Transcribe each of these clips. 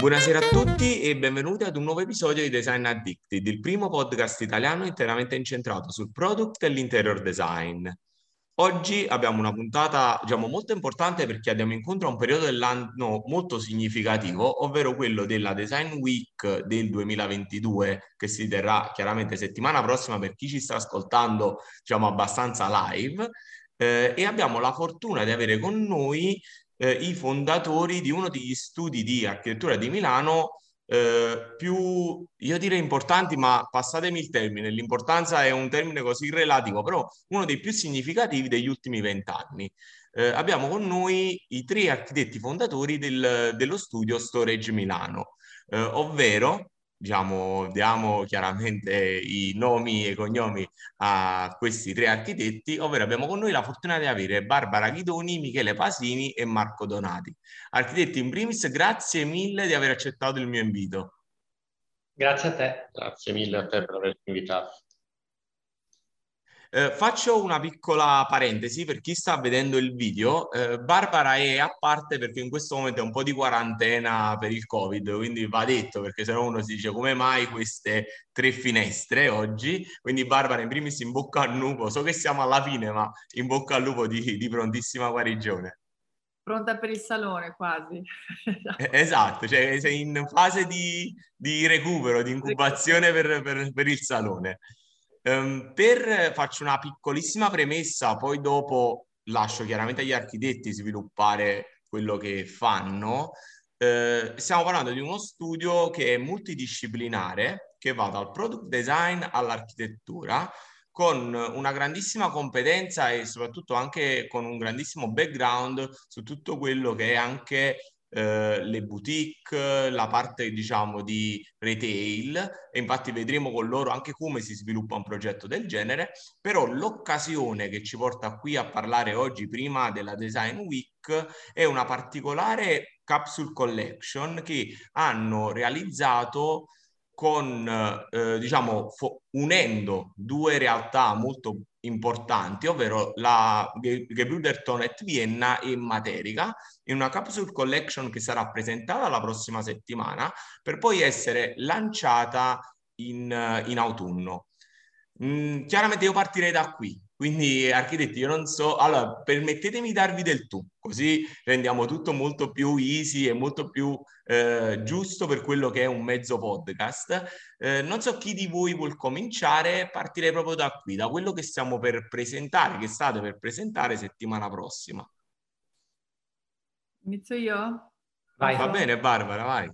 Buonasera a tutti e benvenuti ad un nuovo episodio di Design Addicted, il primo podcast italiano interamente incentrato sul product e l'interior design. Oggi abbiamo una puntata, diciamo, molto importante perché andiamo incontro a un periodo dell'anno molto significativo, ovvero quello della Design Week del 2022, che si terrà chiaramente settimana prossima per chi ci sta ascoltando, diciamo, abbastanza live. Eh, e abbiamo la fortuna di avere con noi eh, i fondatori di uno degli studi di architettura di Milano eh, più, io direi importanti, ma passatemi il termine, l'importanza è un termine così relativo, però uno dei più significativi degli ultimi vent'anni. Eh, abbiamo con noi i tre architetti fondatori del, dello studio Storage Milano, eh, ovvero diciamo, diamo chiaramente i nomi e cognomi a questi tre architetti, ovvero abbiamo con noi la fortuna di avere Barbara Ghidoni, Michele Pasini e Marco Donati. Architetti in primis, grazie mille di aver accettato il mio invito. Grazie a te. Grazie mille a te per avermi invitato. Eh, faccio una piccola parentesi per chi sta vedendo il video. Eh, Barbara è a parte perché in questo momento è un po' di quarantena per il Covid, quindi va detto perché se no uno si dice come mai queste tre finestre oggi. Quindi Barbara in primis in bocca al lupo, so che siamo alla fine, ma in bocca al lupo di, di prontissima guarigione. Pronta per il salone quasi. Eh, esatto, cioè sei in fase di, di recupero, di incubazione per, per, per il salone. Um, per faccio una piccolissima premessa, poi dopo lascio chiaramente agli architetti sviluppare quello che fanno. Uh, stiamo parlando di uno studio che è multidisciplinare, che va dal product design all'architettura, con una grandissima competenza e soprattutto anche con un grandissimo background su tutto quello che è anche eh, le boutique, la parte diciamo di retail. E infatti vedremo con loro anche come si sviluppa un progetto del genere, però l'occasione che ci porta qui a parlare oggi prima della Design Week è una particolare capsule collection che hanno realizzato con, eh, diciamo, unendo due realtà molto importanti, ovvero la Gebrüder et Vienna e Materica, in una capsule collection che sarà presentata la prossima settimana per poi essere lanciata in, in autunno. Mm, chiaramente io partirei da qui, quindi architetti io non so, allora permettetemi di darvi del tu, così rendiamo tutto molto più easy e molto più eh, giusto per quello che è un mezzo podcast. Eh, non so chi di voi vuol cominciare, partirei proprio da qui, da quello che stiamo per presentare, che state per presentare settimana prossima. Inizio io? Vai. Va bene Barbara, vai.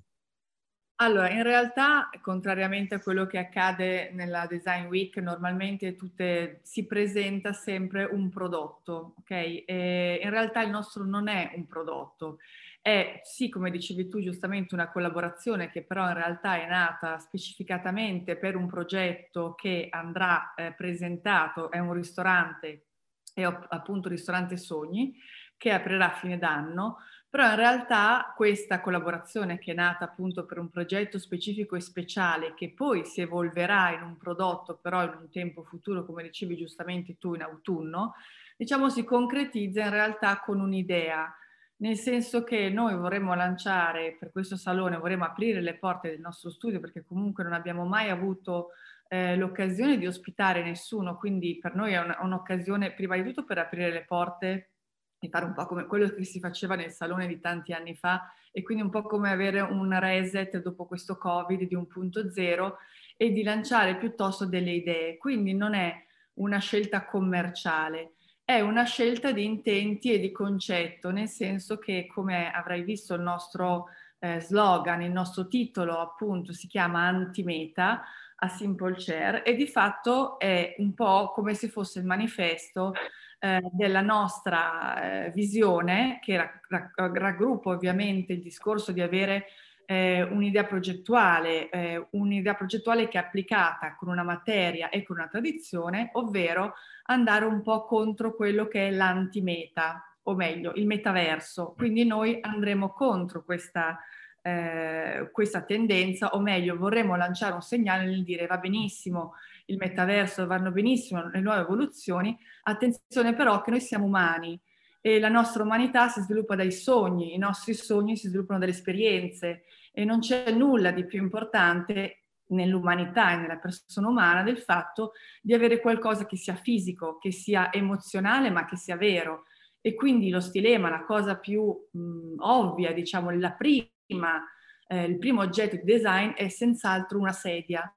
Allora, in realtà, contrariamente a quello che accade nella Design Week, normalmente tutte, si presenta sempre un prodotto, ok? E in realtà il nostro non è un prodotto, è sì, come dicevi tu giustamente, una collaborazione che però in realtà è nata specificatamente per un progetto che andrà eh, presentato, è un ristorante, è appunto Ristorante Sogni, che aprirà a fine d'anno però in realtà questa collaborazione che è nata appunto per un progetto specifico e speciale che poi si evolverà in un prodotto però in un tempo futuro, come dicevi giustamente tu in autunno, diciamo si concretizza in realtà con un'idea, nel senso che noi vorremmo lanciare per questo salone, vorremmo aprire le porte del nostro studio perché comunque non abbiamo mai avuto eh, l'occasione di ospitare nessuno, quindi per noi è un, un'occasione prima di tutto per aprire le porte e fare un po' come quello che si faceva nel salone di tanti anni fa e quindi un po' come avere un reset dopo questo Covid di un punto zero e di lanciare piuttosto delle idee. Quindi non è una scelta commerciale, è una scelta di intenti e di concetto, nel senso che come avrai visto il nostro eh, slogan, il nostro titolo appunto si chiama Antimeta, a Simple Chair e di fatto è un po' come se fosse il manifesto eh, della nostra eh, visione, che raggruppa ovviamente il discorso di avere eh, un'idea progettuale, eh, un'idea progettuale che è applicata con una materia e con una tradizione, ovvero andare un po' contro quello che è l'antimeta, o meglio, il metaverso. Quindi noi andremo contro questa, eh, questa tendenza, o meglio, vorremmo lanciare un segnale nel dire va benissimo il metaverso, vanno benissimo le nuove evoluzioni, attenzione però che noi siamo umani e la nostra umanità si sviluppa dai sogni, i nostri sogni si sviluppano dalle esperienze e non c'è nulla di più importante nell'umanità e nella persona umana del fatto di avere qualcosa che sia fisico, che sia emozionale, ma che sia vero. E quindi lo stilema, la cosa più mh, ovvia, diciamo, la prima, eh, il primo oggetto di design è senz'altro una sedia.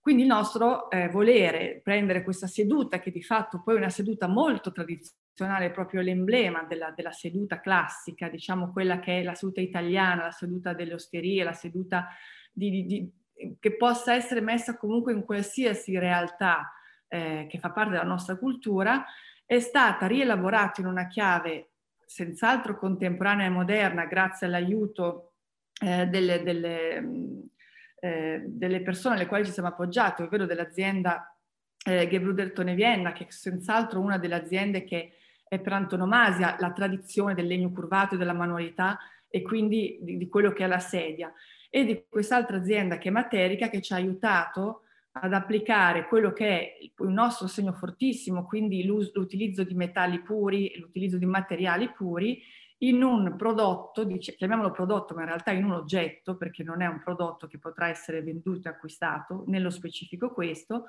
Quindi il nostro eh, volere prendere questa seduta, che di fatto poi è una seduta molto tradizionale, proprio l'emblema della, della seduta classica, diciamo quella che è la seduta italiana, la seduta delle osterie, la seduta di, di che possa essere messa comunque in qualsiasi realtà eh, che fa parte della nostra cultura, è stata rielaborata in una chiave senz'altro contemporanea e moderna grazie all'aiuto eh, delle, delle, eh, delle, persone alle quali ci siamo appoggiati, ovvero dell'azienda eh, Gebruder Tone Vienna, che è senz'altro una delle aziende che è per antonomasia la tradizione del legno curvato e della manualità e quindi di, di quello che è la sedia e di quest'altra azienda che è Materica che ci ha aiutato ad applicare quello che è il nostro segno fortissimo, quindi l'utilizzo di metalli puri, l'utilizzo di materiali puri, in un prodotto, chiamiamolo prodotto, ma in realtà in un oggetto, perché non è un prodotto che potrà essere venduto e acquistato, nello specifico questo,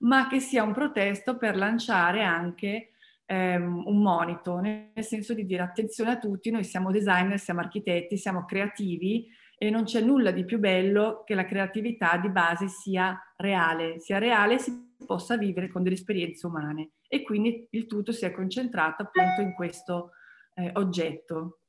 ma che sia un protesto per lanciare anche ehm, un monito, nel senso di dire attenzione a tutti, noi siamo designer, siamo architetti, siamo creativi, e non c'è nulla di più bello che la creatività di base sia reale, sia reale e si possa vivere con delle esperienze umane e quindi il tutto si è concentrato appunto in questo eh, oggetto.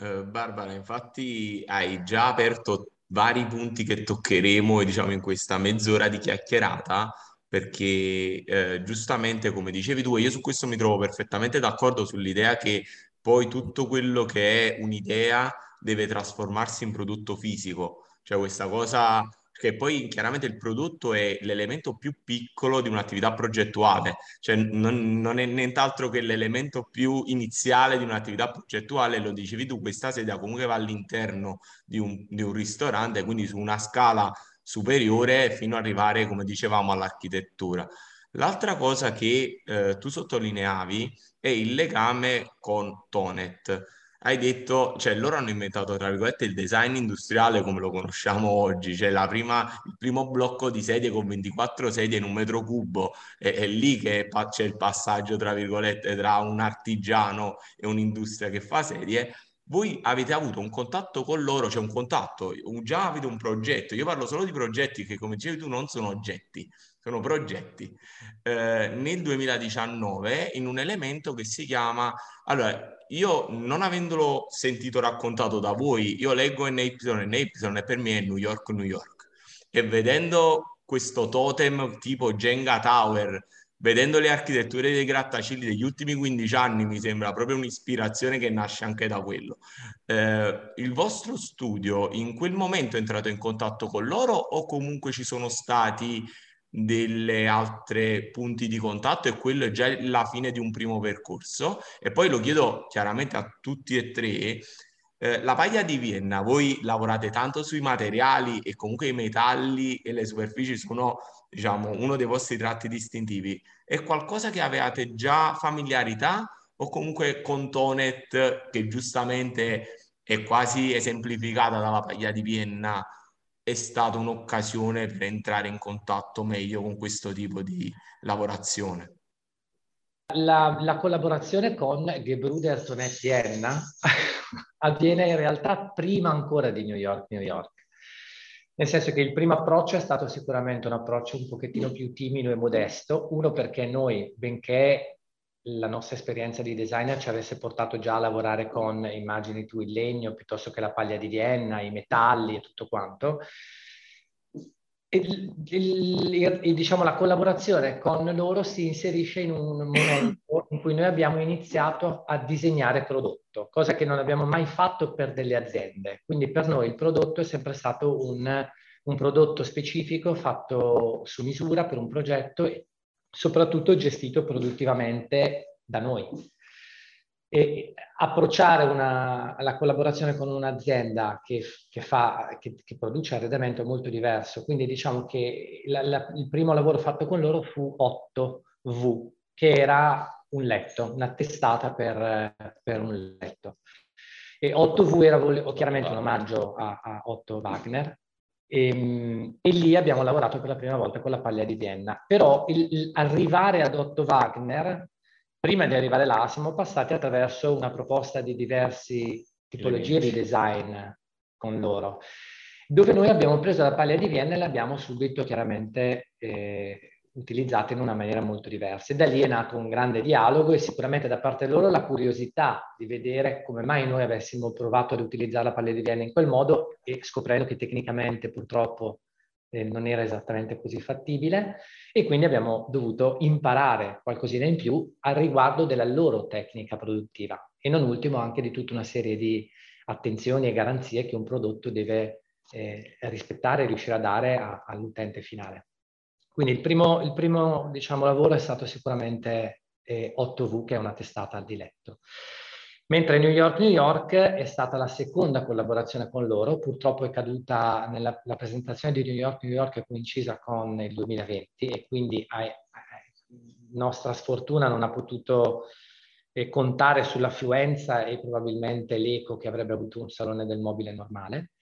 Uh, Barbara, infatti hai già aperto vari punti che toccheremo diciamo in questa mezz'ora di chiacchierata perché eh, giustamente come dicevi tu, io su questo mi trovo perfettamente d'accordo sull'idea che poi tutto quello che è un'idea deve trasformarsi in prodotto fisico, cioè questa cosa che poi chiaramente il prodotto è l'elemento più piccolo di un'attività progettuale, cioè non, non, è nient'altro che l'elemento più iniziale di un'attività progettuale, lo dicevi tu, questa sedia comunque va all'interno di un, di un ristorante, quindi su una scala superiore fino ad arrivare, come dicevamo, all'architettura. L'altra cosa che eh, tu sottolineavi è il legame con Tonet hai detto, cioè loro hanno inventato, tra virgolette, il design industriale come lo conosciamo oggi, cioè la prima, il primo blocco di sedie con 24 sedie in un metro cubo, è, è lì che c'è il passaggio, tra virgolette, tra un artigiano e un'industria che fa sedie. Voi avete avuto un contatto con loro, c'è cioè un contatto, già avete un progetto. Io parlo solo di progetti che, come dicevi tu, non sono oggetti, sono progetti. Eh, nel 2019 in un elemento che si chiama... Allora, io non avendolo sentito raccontato da voi, io leggo NY e NY e per me è New York, New York. E vedendo questo totem tipo Jenga Tower, vedendo le architetture dei grattacieli degli ultimi 15 anni, mi sembra proprio un'ispirazione che nasce anche da quello. Eh, il vostro studio in quel momento è entrato in contatto con loro o comunque ci sono stati delle altre punti di contatto e quello è già la fine di un primo percorso. E poi lo chiedo chiaramente a tutti e tre eh, la paglia di Vienna voi lavorate tanto sui materiali e comunque i metalli e le superfici sono diciamo uno dei vostri tratti distintivi. È qualcosa che avevate già familiarità o comunque con Tonet che giustamente è quasi esemplificata dalla paglia di Vienna è stata un'occasione per entrare in contatto meglio con questo tipo di lavorazione. La, la collaborazione con Gebruder Tonet Vienna avviene in realtà prima ancora di New York, New York. Nel senso che il primo approccio è stato sicuramente un approccio un pochettino più timido e modesto, uno perché noi, benché la nostra esperienza di designer ci avesse portato già a lavorare con, immagini tu, il legno piuttosto che la paglia di Vienna, i metalli e tutto quanto. E, il, il, diciamo, la collaborazione con loro si inserisce in un momento in cui noi abbiamo iniziato a disegnare prodotto, cosa che non abbiamo mai fatto per delle aziende. Quindi per noi il prodotto è sempre stato un, un prodotto specifico fatto su misura per un progetto soprattutto gestito produttivamente da noi. E approcciare una, la collaborazione con un'azienda che, che, fa, che, che, produce arredamento è molto diverso. Quindi diciamo che la, la, il primo lavoro fatto con loro fu 8V, che era un letto, una testata per, per un letto. E 8V era chiaramente un omaggio a, a Otto Wagner, e, ehm, e, lì abbiamo lavorato per la prima volta con la paglia di Vienna. Però il, il, arrivare ad Otto Wagner, prima di arrivare là, siamo passati attraverso una proposta di diverse tipologie di design con loro, dove noi abbiamo preso la paglia di Vienna e l'abbiamo subito chiaramente eh, utilizzata in una maniera molto diversa. E da lì è nato un grande dialogo e sicuramente da parte loro la curiosità di vedere come mai noi avessimo provato ad utilizzare la palla di Vienna in quel modo e scoprendo che tecnicamente purtroppo eh, non era esattamente così fattibile e quindi abbiamo dovuto imparare qualcosina in più al riguardo della loro tecnica produttiva e non ultimo anche di tutta una serie di attenzioni e garanzie che un prodotto deve eh, rispettare e riuscire a dare a, all'utente finale. Quindi il primo, il primo diciamo, lavoro è stato sicuramente eh, 8V, che è una testata al diletto. Mentre New York, New York è stata la seconda collaborazione con loro, purtroppo è caduta nella la presentazione di New York, New York è coincisa con il 2020 e quindi a, a, nostra sfortuna non ha potuto eh, contare sull'affluenza e probabilmente l'eco che avrebbe avuto un salone del mobile normale.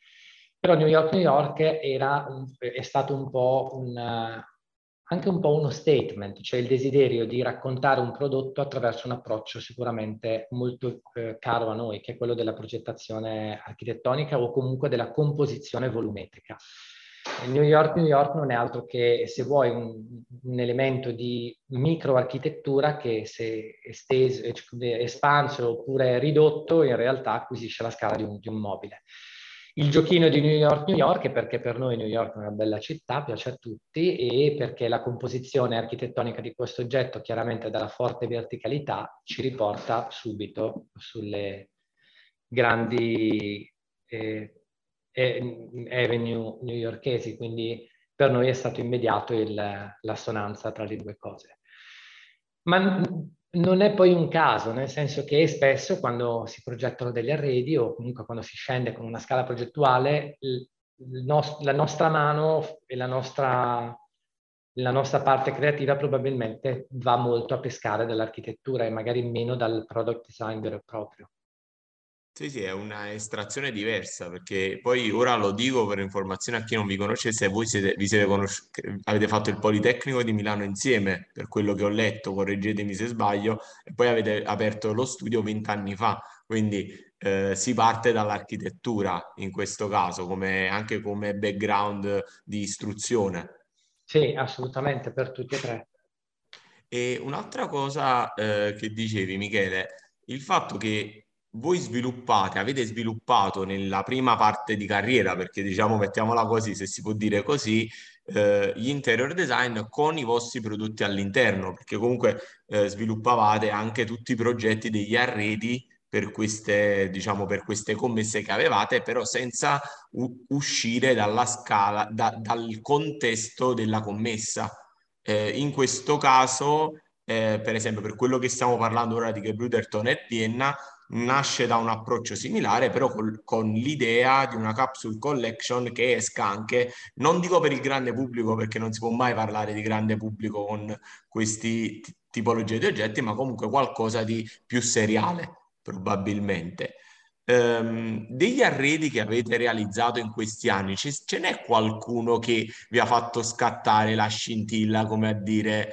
Però New York, New York era è stato un po' un, anche un po' uno statement, cioè il desiderio di raccontare un prodotto attraverso un approccio sicuramente molto eh, caro a noi, che è quello della progettazione architettonica o comunque della composizione volumetrica. New York, New York non è altro che, se vuoi, un, un elemento di microarchitettura che se esteso, espanso oppure ridotto in realtà acquisisce la scala di un, di un mobile. Il giochino di New York, New York perché per noi New York è una bella città, piace a tutti e perché la composizione architettonica di questo oggetto, chiaramente dalla forte verticalità, ci riporta subito sulle grandi eh, avenue newyorkesi, quindi per noi è stato immediato l'assonanza tra le due cose. Ma non è poi un caso, nel senso che spesso quando si progettano degli arredi o comunque quando si scende con una scala progettuale, il, il nos- la nostra mano e la nostra, la nostra parte creativa probabilmente va molto a pescare dall'architettura e magari meno dal product design vero e proprio. Sì, sì, è una estrazione diversa perché poi ora lo dico per informazione a chi non vi conoscesse, voi siete, vi siete conosci- avete fatto il Politecnico di Milano insieme, per quello che ho letto, correggetemi se sbaglio, e poi avete aperto lo studio vent'anni fa, quindi eh, si parte dall'architettura in questo caso, come, anche come background di istruzione. Sì, assolutamente, per tutti e tre. E un'altra cosa eh, che dicevi, Michele, il fatto che voi sviluppate, avete sviluppato nella prima parte di carriera, perché diciamo mettiamola così, se si può dire così, eh, gli interior design con i vostri prodotti all'interno, perché comunque eh, sviluppavate anche tutti i progetti degli arredi per queste, diciamo, per queste commesse che avevate, però senza uscire dalla scala, da, dal contesto della commessa. Eh, in questo caso, eh, per esempio, per quello che stiamo parlando ora di Gebruderton e Vienna, nasce da un approccio similare, però col, con l'idea di una capsule collection che esca anche, non dico per il grande pubblico, perché non si può mai parlare di grande pubblico con questi t- tipologie di oggetti, ma comunque qualcosa di più seriale, probabilmente. Um, degli arredi che avete realizzato in questi anni, ce, ce n'è qualcuno che vi ha fatto scattare la scintilla, come a dire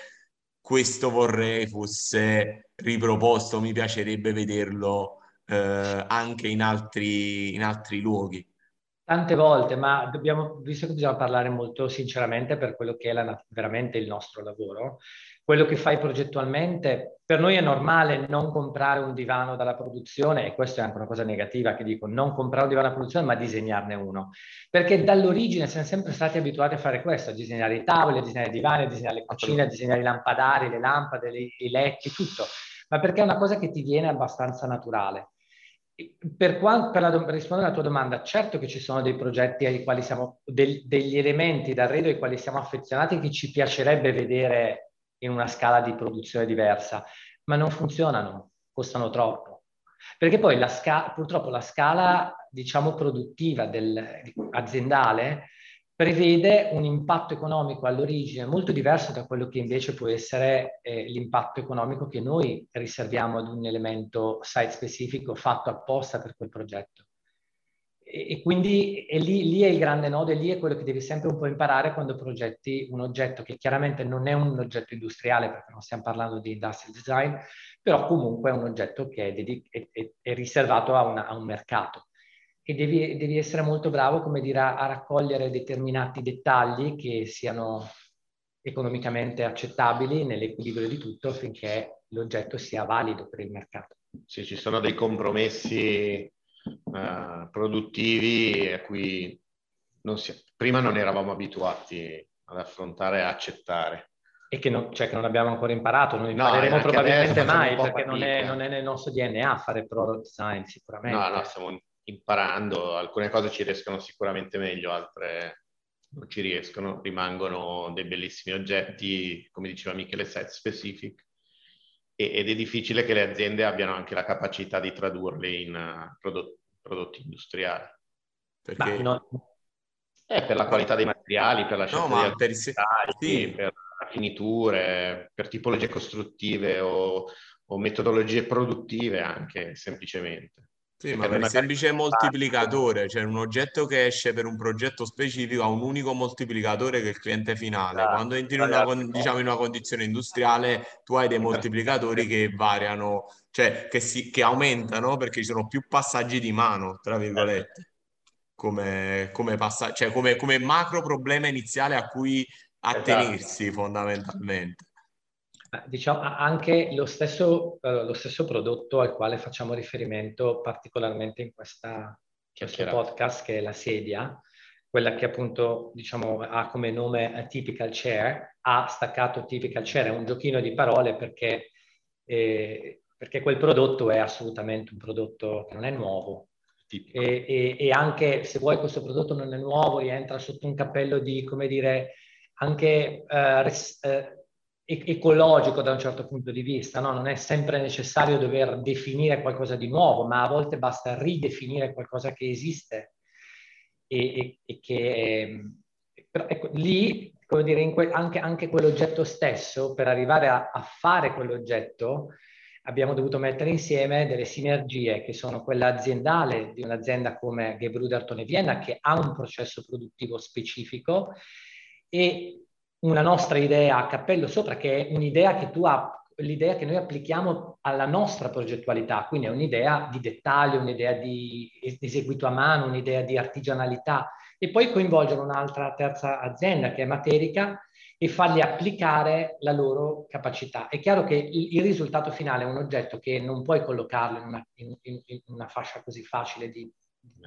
questo vorrei fosse riproposto, mi piacerebbe vederlo eh, anche in altri, in altri luoghi. Tante volte, ma dobbiamo, visto che bisogna parlare molto sinceramente per quello che è la, veramente il nostro lavoro, quello che fai progettualmente, per noi è normale non comprare un divano dalla produzione, e questa è anche una cosa negativa che dico, non comprare un divano dalla produzione, ma disegnarne uno. Perché dall'origine siamo sempre stati abituati a fare questo, a disegnare i tavoli, a disegnare i divani, a disegnare le cucine, a disegnare i lampadari, le lampade, i letti, tutto. Ma perché è una cosa che ti viene abbastanza naturale. Per, quanto, per, la, rispondere alla tua domanda, certo che ci sono dei progetti ai quali siamo, del, degli elementi d'arredo ai quali siamo affezionati che ci piacerebbe vedere in una scala di produzione diversa, ma non funzionano, costano troppo. Perché poi la scala, purtroppo la scala, diciamo, produttiva del, aziendale prevede un impatto economico all'origine molto diverso da quello che invece può essere eh, l'impatto economico che noi riserviamo ad un elemento site specifico fatto apposta per quel progetto. E, quindi e lì, lì, è il grande nodo e lì è quello che devi sempre un po' imparare quando progetti un oggetto che chiaramente non è un oggetto industriale perché non stiamo parlando di industrial design, però comunque è un oggetto che è, dedic- è, è riservato a, una, a un mercato e devi, devi, essere molto bravo, come dire, a, a, raccogliere determinati dettagli che siano economicamente accettabili nell'equilibrio di tutto affinché l'oggetto sia valido per il mercato. Sì, ci sono dei compromessi uh, produttivi a cui non si, prima non eravamo abituati ad affrontare e accettare. E che non, cioè, che non abbiamo ancora imparato, non impareremo no, probabilmente mai perché non è, non è, nel nostro DNA fare product design sicuramente. No, no, stiamo imparando, alcune cose ci riescono sicuramente meglio, altre non ci riescono, rimangono dei bellissimi oggetti, come diceva Michele, set specific, ed è difficile che le aziende abbiano anche la capacità di tradurli in uh, prodotti, prodotti industriali. Perché... No. Eh, per la qualità dei materiali, per la scelta no, ma per, sì. per finiture, per tipologie costruttive o, o metodologie produttive anche semplicemente. Sì, ma per il semplice moltiplicatore, cioè un oggetto che esce per un progetto specifico ha un unico moltiplicatore che è il cliente finale. Esatto. Quando entri in una, diciamo, in una condizione industriale, tu hai dei moltiplicatori che variano, cioè che, si, che aumentano perché ci sono più passaggi di mano, tra virgolette, come, come, passa, cioè come, come macro problema iniziale a cui attenersi esatto. fondamentalmente. Diciamo anche lo stesso, uh, lo stesso, prodotto al quale facciamo riferimento particolarmente in questa, questo podcast, che è la sedia, quella che appunto diciamo, ha come nome Typical Chair, ha staccato Typical Chair, è un giochino di parole perché, eh, perché quel prodotto è assolutamente un prodotto che non è nuovo, e, e, e, anche se vuoi questo prodotto non è nuovo, rientra sotto un cappello di, come dire, anche uh, res, uh, ecologico da un certo punto di vista, no? non è sempre necessario dover definire qualcosa di nuovo, ma a volte basta ridefinire qualcosa che esiste e, e, e che però, ecco, lì, come dire, que, anche, anche, quell'oggetto stesso, per arrivare a, a, fare quell'oggetto, abbiamo dovuto mettere insieme delle sinergie che sono quella aziendale di un'azienda come Gebruder Tone Vienna, che ha un processo produttivo specifico, e una nostra idea a cappello sopra, che è un'idea che tu hai, l'idea che noi applichiamo alla nostra progettualità, quindi è un'idea di dettaglio, un'idea di eseguito a mano, un'idea di artigianalità, e poi coinvolgere un'altra terza azienda che è Materica e fargli applicare la loro capacità. È chiaro che il, risultato finale è un oggetto che non puoi collocarlo in una, in, in una fascia così facile di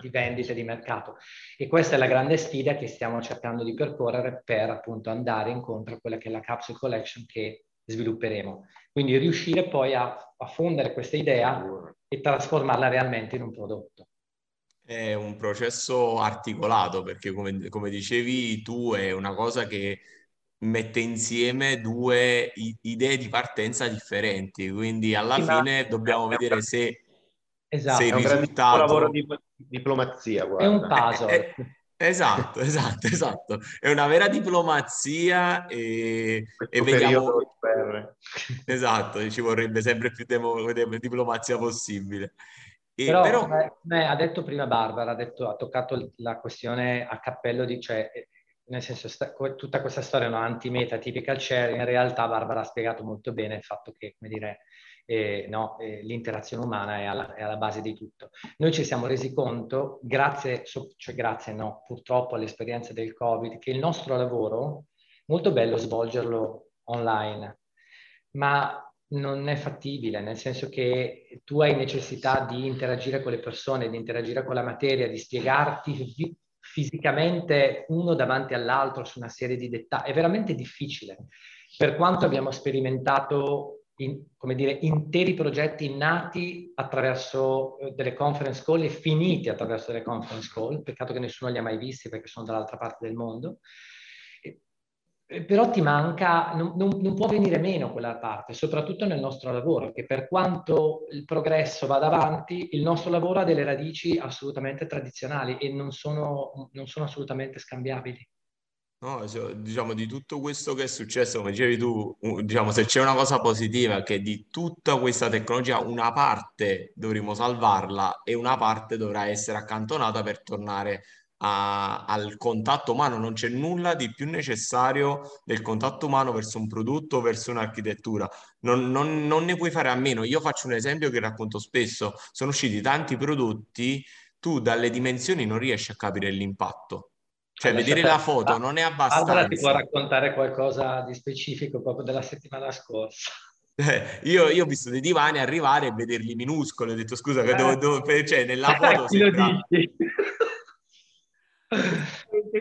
di vendita di mercato. E questa è la grande sfida che stiamo cercando di percorrere per appunto andare incontro a quella che è la capsule collection che svilupperemo. Quindi riuscire poi a, a fondere questa idea e trasformarla realmente in un prodotto. È un processo articolato perché come, come dicevi tu è una cosa che mette insieme due idee di partenza differenti, quindi alla sì, fine dobbiamo vedere se Esatto, se il è un risultato... lavoro di diplomazia. Guarda. È un puzzle. Eh, eh, esatto, esatto, esatto. È una vera diplomazia e, e vediamo... Esatto, ci vorrebbe sempre più demo... diplomazia possibile. E però, però... Come, ha detto prima Barbara, ha, detto, ha toccato la questione a cappello di, cioè, eh, nel senso, sta, tutta questa storia è una antimeta tipica al CER, in realtà Barbara ha spiegato molto bene il fatto che, come dire, eh, no, eh, l'interazione umana è alla, è alla, base di tutto. Noi ci siamo resi conto, grazie, cioè grazie no, purtroppo all'esperienza del Covid, che il nostro lavoro, molto bello svolgerlo online, ma non è fattibile, nel senso che tu hai necessità di interagire con le persone, di interagire con la materia, di spiegarti fisicamente uno davanti all'altro su una serie di dettagli. È veramente difficile. Per quanto abbiamo sperimentato in, come dire, interi progetti nati attraverso eh, delle conference call e finiti attraverso delle conference call, peccato che nessuno li ha mai visti perché sono dall'altra parte del mondo. Però ti manca, non, non, non, può venire meno quella parte, soprattutto nel nostro lavoro, che per quanto il progresso vada avanti, il nostro lavoro ha delle radici assolutamente tradizionali e non sono, non sono assolutamente scambiabili. No, diciamo di tutto questo che è successo, come dicevi tu, diciamo se c'è una cosa positiva è che di tutta questa tecnologia una parte dovremo salvarla e una parte dovrà essere accantonata per tornare a- al contatto umano. Non c'è nulla di più necessario del contatto umano verso un prodotto, verso un'architettura. Non, non- non ne puoi fare a meno. Io faccio un esempio che racconto spesso. Sono usciti tanti prodotti, tu dalle dimensioni non riesci a capire l'impatto. Cioè, Lascia vedere la foto non è abbastanza. Barbara ti può raccontare qualcosa di specifico proprio della settimana scorsa. Eh, io, io ho visto dei divani arrivare e vederli minuscoli, ho detto scusa, che Eh. devo, devo- cioè nella foto Chi lo sembra...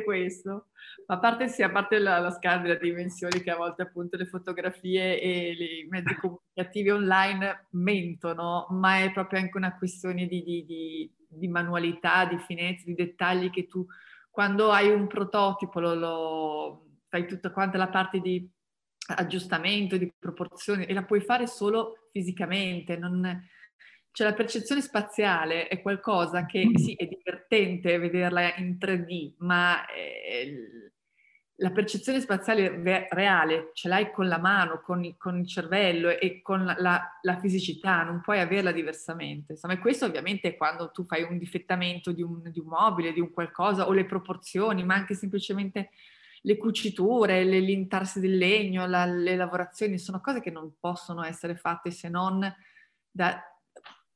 questo. A parte, sì, a parte la, la scala delle dimensioni che a volte appunto le fotografie e i mezzi comunicativi online mentono, ma è proprio anche una questione di, di- di- di manualità, di finezza, di dettagli che tu quando hai un prototipo lo, lo- fai tutta quanta la parte di aggiustamento, di proporzioni e la puoi fare solo fisicamente, non, cioè la percezione spaziale è qualcosa che sì, è divertente vederla in 3D, ma eh, la percezione spaziale reale ce l'hai con la mano, con, con il cervello e con la, la- la fisicità, non puoi averla diversamente. Insomma, questo ovviamente è quando tu fai un difettamento di un, di un mobile, di un qualcosa, o le proporzioni, ma anche semplicemente le cuciture, le- l'intarsi del legno, la- le lavorazioni, sono cose che non possono essere fatte se non da-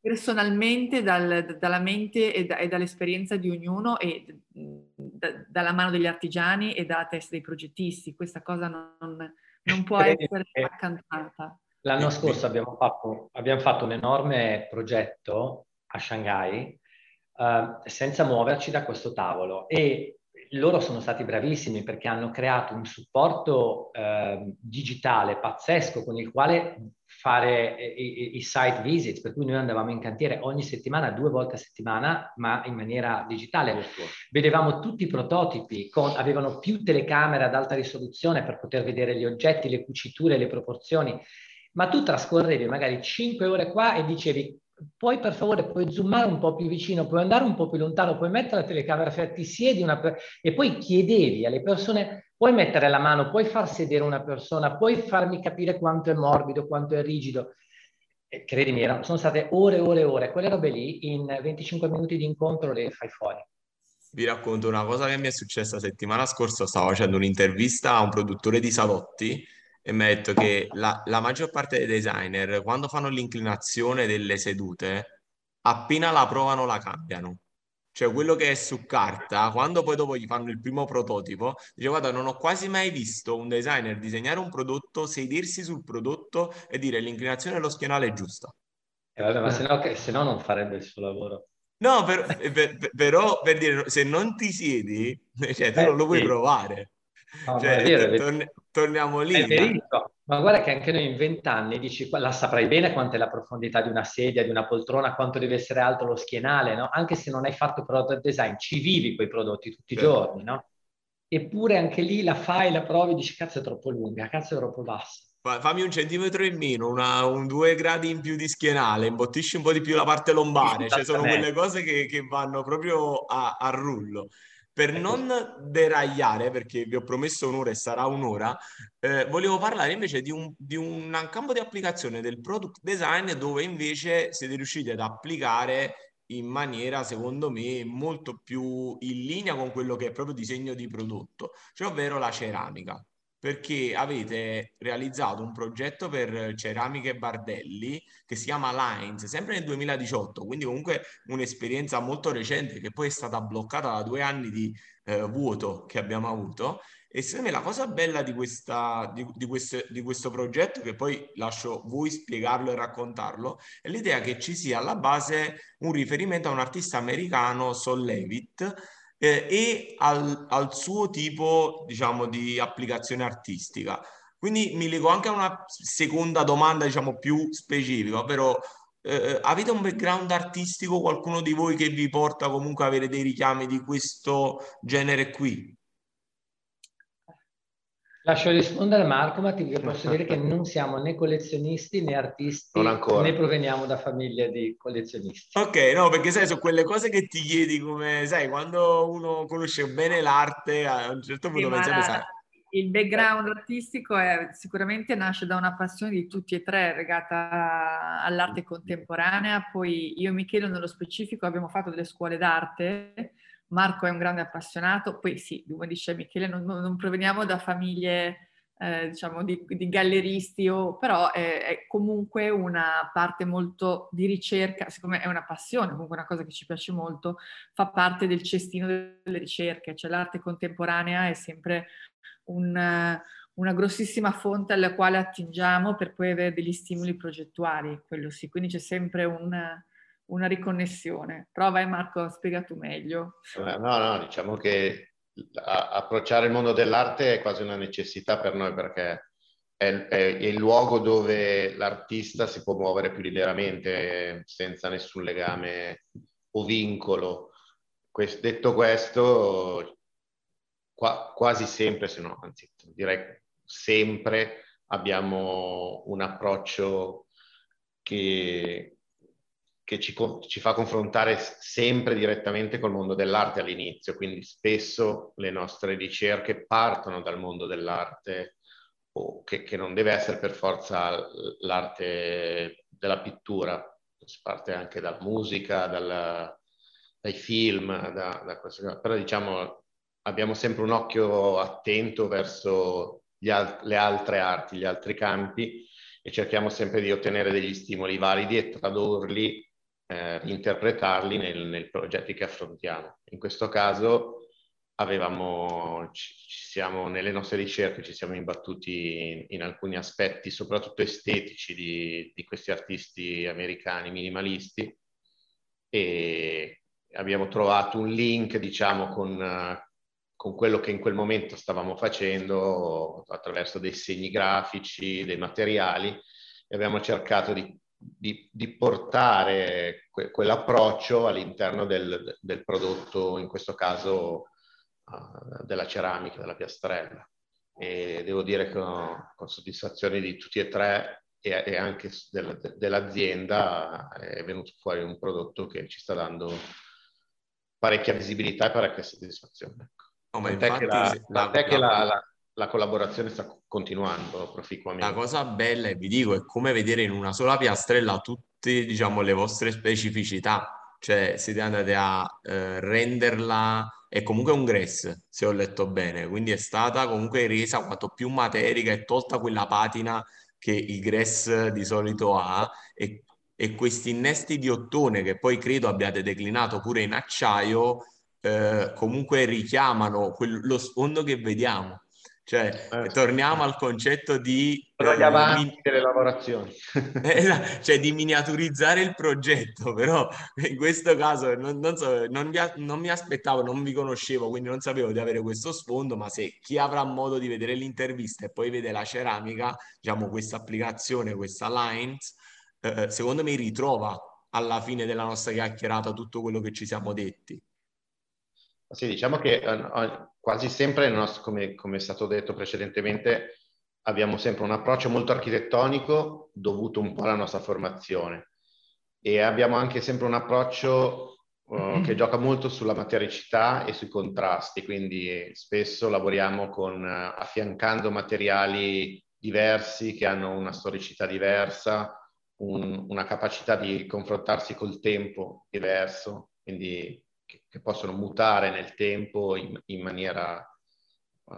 personalmente dal- dalla mente e, da- e dall'esperienza di ognuno e da- dalla mano degli artigiani e dalla testa dei progettisti. Questa cosa non, non può essere accampata. L'anno scorso abbiamo fatto, abbiamo fatto un enorme progetto a Shanghai eh, senza muoverci da questo tavolo e loro sono stati bravissimi perché hanno creato un supporto eh, digitale pazzesco con il quale fare i, i- i site visits, per cui noi andavamo in cantiere ogni settimana, due volte a settimana, ma in maniera digitale. Vedevamo tutti i prototipi, con- avevano più telecamere ad alta risoluzione per poter vedere gli oggetti, le cuciture, le proporzioni, ma tu trascorrevi magari 5 ore qua e dicevi puoi per favore, puoi zoomare un po' più vicino, puoi andare un po' più lontano, puoi mettere la telecamera, cioè ti siedi una per- e poi chiedevi alle persone, puoi mettere la mano, puoi far sedere una persona, puoi farmi capire quanto è morbido, quanto è rigido. E credimi, sono state ore e ore e ore, quelle robe lì in 25 minuti di incontro le fai fuori. Vi racconto una cosa che mi è successa settimana scorsa, stavo facendo un'intervista a un produttore di salotti e mi ha detto che la, la maggior parte dei designer, quando fanno l'inclinazione delle sedute, appena la provano la cambiano. Cioè quello che è su carta, quando poi dopo gli fanno il primo prototipo, dice guarda, non ho quasi mai visto un designer disegnare un prodotto, sedersi sul prodotto e dire l'inclinazione dello schienale è giusta. E vabbè, ma se no, che- se no non farebbe il suo lavoro. No, per- per- per- però per dire, se non ti siedi, cioè tu Eh, non lo puoi sì. provare. No, Cioè, torniamo lì. È ma- verissimo. Ma guarda che anche noi in vent'anni dici, la saprai bene quanto è la profondità di una sedia, di una poltrona, quanto deve essere alto lo schienale, no? Anche se non hai fatto prodotto design, ci vivi quei prodotti tutti i Certo. giorni, no? Eppure anche lì la fai, la provi, dici cazzo è troppo lunga, cazzo è troppo bassa. Fa- Fammi un centimetro in meno, una- un due gradi in più di schienale, imbottisci un po' di più la parte lombare, cioè sono quelle cose che, che vanno proprio a, a rullo. Per È non deragliare, perché vi ho promesso un'ora e sarà un'ora, eh, volevo parlare invece di un, di un campo di applicazione del product design dove invece siete riusciti ad applicare in maniera, secondo me, molto più in linea con quello che è proprio disegno di prodotto, cioè ovvero la ceramica perché avete realizzato un progetto per ceramiche Bardelli che si chiama Lines, sempre nel 2018, quindi comunque un'esperienza molto recente che poi è stata bloccata da due anni di eh, vuoto che abbiamo avuto. E secondo me la cosa bella di, questa, di, di, questo, di questo progetto, che poi lascio voi spiegarlo e raccontarlo, è l'idea che ci sia alla base un riferimento a un artista americano, Sol Levitt, eh, e al, al suo tipo, diciamo, di applicazione artistica. Quindi mi leggo anche a una seconda domanda, diciamo, più specifica, ovvero eh, avete un background artistico, qualcuno di voi che vi porta comunque a avere dei richiami di questo genere qui? Lascio rispondere a Marco, ma ti posso dire che non siamo né collezionisti né artisti, né proveniamo da famiglie di collezionisti. Ok, no, perché sai, sono quelle cose che ti chiedi come, sai, quando uno conosce bene l'arte, a un certo punto sì, pensiamo, sai... Il background artistico è, sicuramente nasce da una passione di tutti e tre legata all'arte contemporanea, poi io e Michele nello specifico abbiamo fatto delle scuole d'arte, Marco è un grande appassionato, poi sì, come dice Michele, non, non proveniamo da famiglie eh, diciamo di, di, galleristi, o, però è, è, comunque una parte molto di ricerca, siccome è una passione, comunque una cosa che ci piace molto, fa parte del cestino delle ricerche, cioè l'arte contemporanea è sempre un, una grossissima fonte alla quale attingiamo per poi avere degli stimoli progettuali, quello sì, quindi c'è sempre un una riconnessione. Prova, Marco, spiega tu meglio. No, no, diciamo che approcciare il mondo dell'arte è quasi una necessità per noi perché è, è, è il luogo dove l'artista si può muovere più liberamente senza nessun legame o vincolo. Questo, detto questo, qua, quasi sempre, se no, anzi direi sempre abbiamo un approccio che, che ci, ci, fa confrontare sempre direttamente col mondo dell'arte all'inizio, quindi spesso le nostre ricerche partono dal mondo dell'arte, o che, che non deve essere per forza l'arte della pittura, si parte anche dalla musica, dalla, dai film, da, da questo, però diciamo abbiamo sempre un occhio attento verso al- le altre arti, gli altri campi e cerchiamo sempre di ottenere degli stimoli validi e tradurli eh, interpretarli nel, nei progetti che affrontiamo. In questo caso avevamo, ci, ci siamo, nelle nostre ricerche ci siamo imbattuti in, in alcuni aspetti, soprattutto estetici, di, di, questi artisti americani minimalisti e abbiamo trovato un link, diciamo, con, con quello che in quel momento stavamo facendo attraverso dei segni grafici, dei materiali e abbiamo cercato di di, di portare que, quell'approccio all'interno del, del, prodotto, in questo caso uh, della ceramica, della piastrella. E devo dire che con, con soddisfazione di tutti e tre e, e anche del, dell'azienda è venuto fuori un prodotto che ci sta dando parecchia visibilità e parecchia soddisfazione. Oh, ma infatti, la, la, la, la, la collaborazione sta continuando proficuamente. La cosa bella, e vi dico, è come vedere in una sola piastrella tutte, diciamo, le vostre specificità. Cioè, siete andati a eh, renderla, è comunque un grass, se ho letto bene, quindi è stata comunque resa quanto più materica e tolta quella patina che il grass di solito ha e, e questi innesti di ottone che poi credo abbiate declinato pure in acciaio, eh, comunque richiamano quel, lo sfondo che vediamo. Cioè, eh, torniamo al concetto di... Sono gli avanti min- delle lavorazioni. Esatto, cioè di miniaturizzare il progetto, però in questo caso non, non, so, non, mi, non, mi, aspettavo, non vi conoscevo, quindi non sapevo di avere questo sfondo, ma se chi avrà modo di vedere l'intervista e poi vede la ceramica, diciamo questa applicazione, questa Lines, eh, secondo me ritrova alla fine della nostra chiacchierata tutto quello che ci siamo detti. Sì, diciamo che uh, quasi sempre, nostro, come, come, è stato detto precedentemente, abbiamo sempre un approccio molto architettonico dovuto un po' alla nostra formazione. E abbiamo anche sempre un approccio uh, che gioca molto sulla matericità e sui contrasti, quindi spesso lavoriamo con, uh, affiancando materiali diversi che hanno una storicità diversa, un, una capacità di confrontarsi col tempo diverso, quindi che, possono mutare nel tempo in, in maniera uh,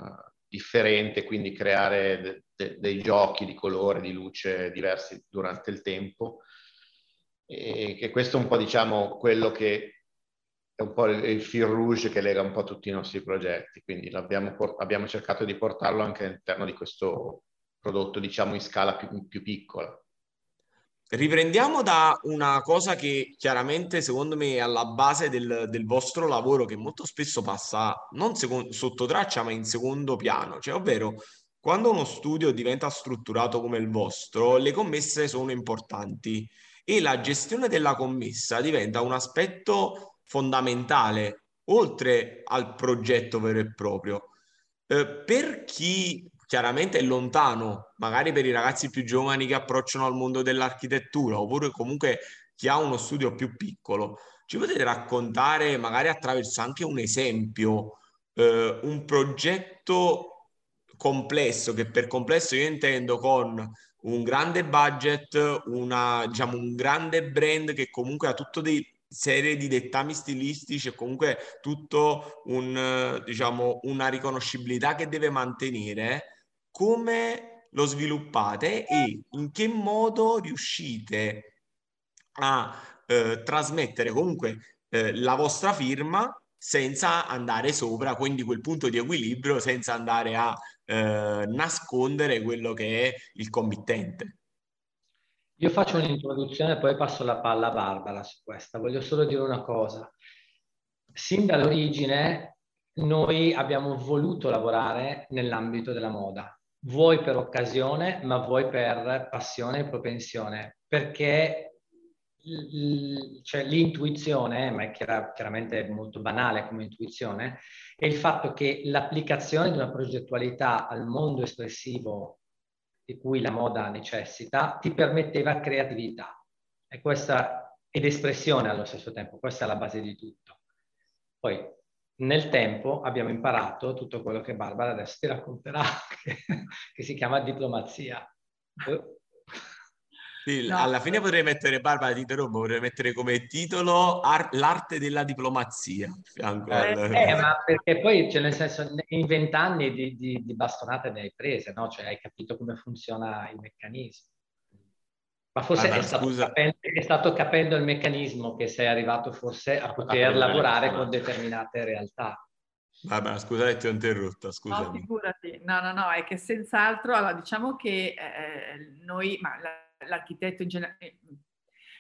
differente, quindi creare de, de, dei giochi di colore, di luce diversi durante il tempo. E che questo è un po', diciamo, quello che è un po' il, il fil rouge che lega un po' tutti i nostri progetti. Quindi abbiamo cercato di portarlo anche all'interno di questo prodotto, diciamo, in scala più, più piccola. Riprendiamo da una cosa che chiaramente secondo me è alla base del, del vostro lavoro che molto spesso passa non secondo, sotto traccia ma in secondo piano, cioè ovvero quando uno studio diventa strutturato come il vostro, le commesse sono importanti e la gestione della commessa diventa un aspetto fondamentale oltre al progetto vero e proprio. Eh, per chi chiaramente è lontano, magari per i ragazzi più giovani che approcciano al mondo dell'architettura, oppure comunque chi ha uno studio più piccolo. Ci potete raccontare, magari attraverso anche un esempio, eh, un progetto complesso, che per complesso io intendo con un grande budget, una, diciamo, un grande brand che comunque ha tutto dei serie di dettami stilistici e comunque tutto un, diciamo, una riconoscibilità che deve mantenere, come lo sviluppate e in che modo riuscite a eh, trasmettere comunque eh, la vostra firma senza andare sopra, quindi quel punto di equilibrio, senza andare a eh, nascondere quello che è il committente. Io faccio un'introduzione e poi passo la palla a Barbara su questa. Voglio solo dire una cosa. Sin dall'origine noi abbiamo voluto lavorare nell'ambito della moda, vuoi per occasione, ma vuoi per passione e propensione, perché cioè, l'intuizione, ma è chiar- chiaramente molto banale come intuizione, è il fatto che l'applicazione di una progettualità al mondo espressivo di cui la moda necessita, ti permetteva creatività e questa, ed espressione allo stesso tempo. Questa è la base di tutto. Poi nel tempo abbiamo imparato tutto quello che Barbara adesso ti racconterà, che, che si chiama diplomazia. Sì, no. Alla fine potrei mettere, Barbara, ti interrompo, potrei mettere come titolo ar- l'arte della diplomazia. Eh, al... eh, ma perché poi, cioè, nel senso, in vent'anni di, di, di, bastonate ne hai prese, no? Cioè, hai capito come funziona il meccanismo. Ma forse ah, è, stato capendo, è, stato capendo, il meccanismo che sei arrivato forse a poter lavorare con determinate realtà. Vabbè, scusate, ti ho interrotta, scusa. No, figurati. No, no, no, è che senz'altro, allora, diciamo che eh, noi, ma la l'architetto in generale eh,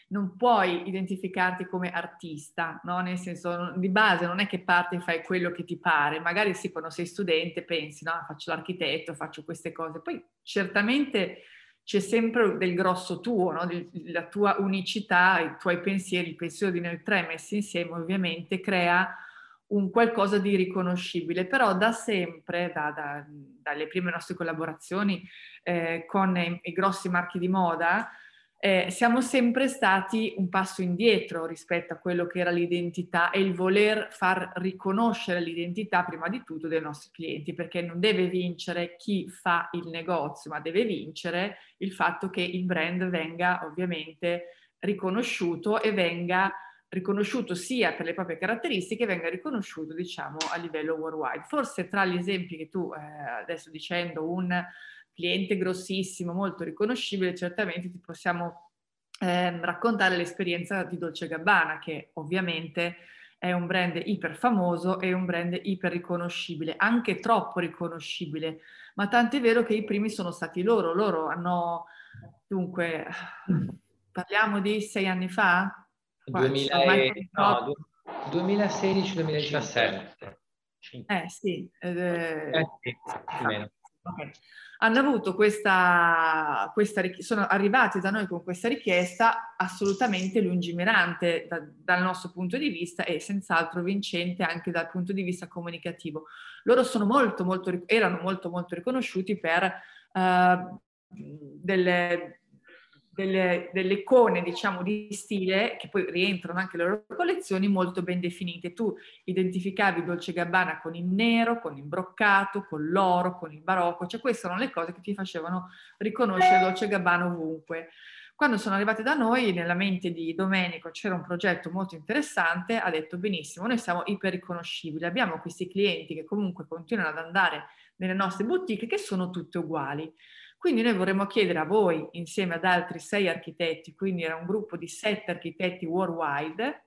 non puoi identificarti come artista, no? Nel senso, di base non è che parti e fai quello che ti pare, magari sì, quando sei studente pensi, no, faccio l'architetto, faccio queste cose, poi certamente c'è sempre del grosso tuo, no? la tua unicità, i tuoi pensieri, il pensiero di noi tre messi insieme ovviamente crea un qualcosa di riconoscibile, però da sempre, da, da, dalle prime nostre collaborazioni eh, con i, i, grossi marchi di moda, eh, siamo sempre stati un passo indietro rispetto a quello che era l'identità e il voler far riconoscere l'identità prima di tutto dei nostri clienti, perché non deve vincere chi fa il negozio, ma deve vincere il fatto che il brand venga ovviamente riconosciuto e venga riconosciuto sia per le proprie caratteristiche, venga riconosciuto diciamo a livello worldwide. Forse tra gli esempi che tu eh, adesso dicendo un cliente grossissimo, molto riconoscibile, certamente ti possiamo eh, raccontare l'esperienza di Dolce Gabbana, che ovviamente è un brand iper famoso e un brand iper riconoscibile, anche troppo riconoscibile, ma tanto è vero che i primi sono stati loro, loro hanno dunque parliamo di sei anni fa, 2016-2017. Eh sì, eh, eh, sì okay. Hanno avuto questa, questa sono arrivati da noi con questa richiesta assolutamente lungimirante da, dal nostro punto di vista e senz'altro vincente anche dal punto di vista comunicativo. Loro molto, molto, erano molto, molto riconosciuti per uh, delle delle, delle icone, diciamo, di stile, che poi rientrano anche le loro collezioni, molto ben definite. Tu identificavi Dolce Gabbana con il nero, con il broccato, con l'oro, con il barocco, cioè queste sono le cose che ti facevano riconoscere Dolce Gabbana ovunque. Quando sono arrivate da noi, nella mente di Domenico c'era un progetto molto interessante, ha detto benissimo, noi siamo iper riconoscibili, abbiamo questi clienti che comunque continuano ad andare nelle nostre boutique che sono tutte uguali. Quindi noi vorremmo chiedere a voi, insieme ad altri sei architetti, quindi era un gruppo di sette architetti worldwide,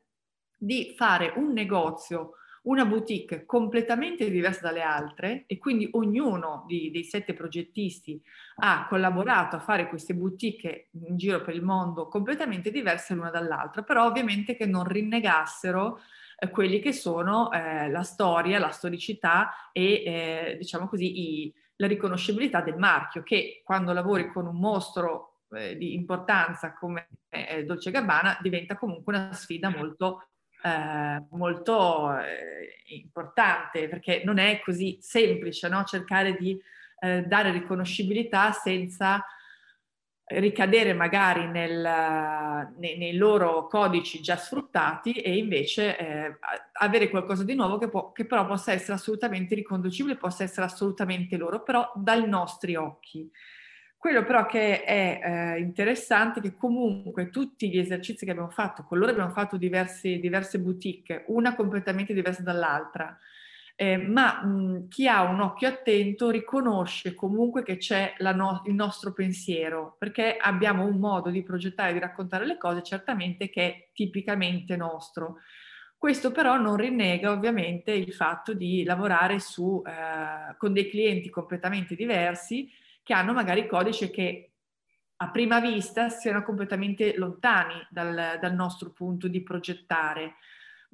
di fare un negozio, una boutique completamente diversa dalle altre e quindi ognuno di, dei sette progettisti ha collaborato a fare queste boutique in giro per il mondo completamente diverse l'una dall'altra, però ovviamente che non rinnegassero eh, quelli che sono eh, la storia, la storicità e eh, diciamo così i, la riconoscibilità del marchio, che quando lavori con un mostro eh, di importanza come eh, Dolce Gabbana diventa comunque una sfida molto, eh, molto eh, importante, perché non è così semplice no? cercare di eh, dare riconoscibilità senza ricadere magari nel, nei, nei, loro codici già sfruttati e invece eh, avere qualcosa di nuovo che, può, che, però possa essere assolutamente riconducibile, possa essere assolutamente loro, però dai nostri occhi. Quello però che è eh, interessante è che comunque tutti gli esercizi che abbiamo fatto, con loro abbiamo fatto diversi, diverse boutique, una completamente diversa dall'altra, eh, ma mh, chi ha un occhio attento riconosce comunque che c'è no- il nostro pensiero, perché abbiamo un modo di progettare, di raccontare le cose certamente che è tipicamente nostro. Questo però non rinnega ovviamente il fatto di lavorare su, eh, con dei clienti completamente diversi che hanno magari codici che a prima vista siano completamente lontani dal, dal nostro punto di progettare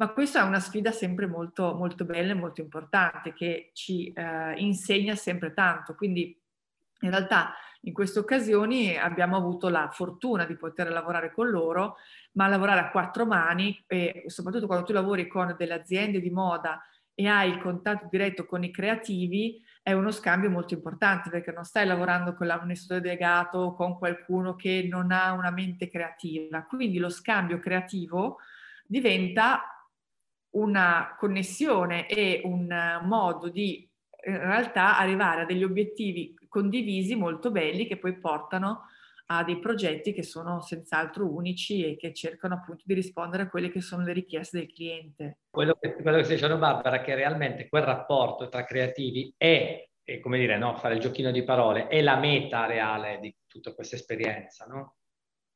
ma questa è una sfida sempre molto, molto bella e molto importante che ci eh, insegna sempre tanto. Quindi in realtà in queste occasioni abbiamo avuto la fortuna di poter lavorare con loro, ma lavorare a quattro mani e soprattutto quando tu lavori con delle aziende di moda e hai il contatto diretto con i creativi, è uno scambio molto importante perché non stai lavorando con l'amministratore delegato o con qualcuno che non ha una mente creativa. Quindi lo scambio creativo diventa una connessione e un modo di in realtà arrivare a degli obiettivi condivisi molto belli che poi portano a dei progetti che sono senz'altro unici e che cercano appunto di rispondere a quelle che sono le richieste del cliente. Quello che, quello che stai dicendo Barbara è che realmente quel rapporto tra creativi è, è come dire, no, fare il giochino di parole, è la meta reale di tutta questa esperienza, no?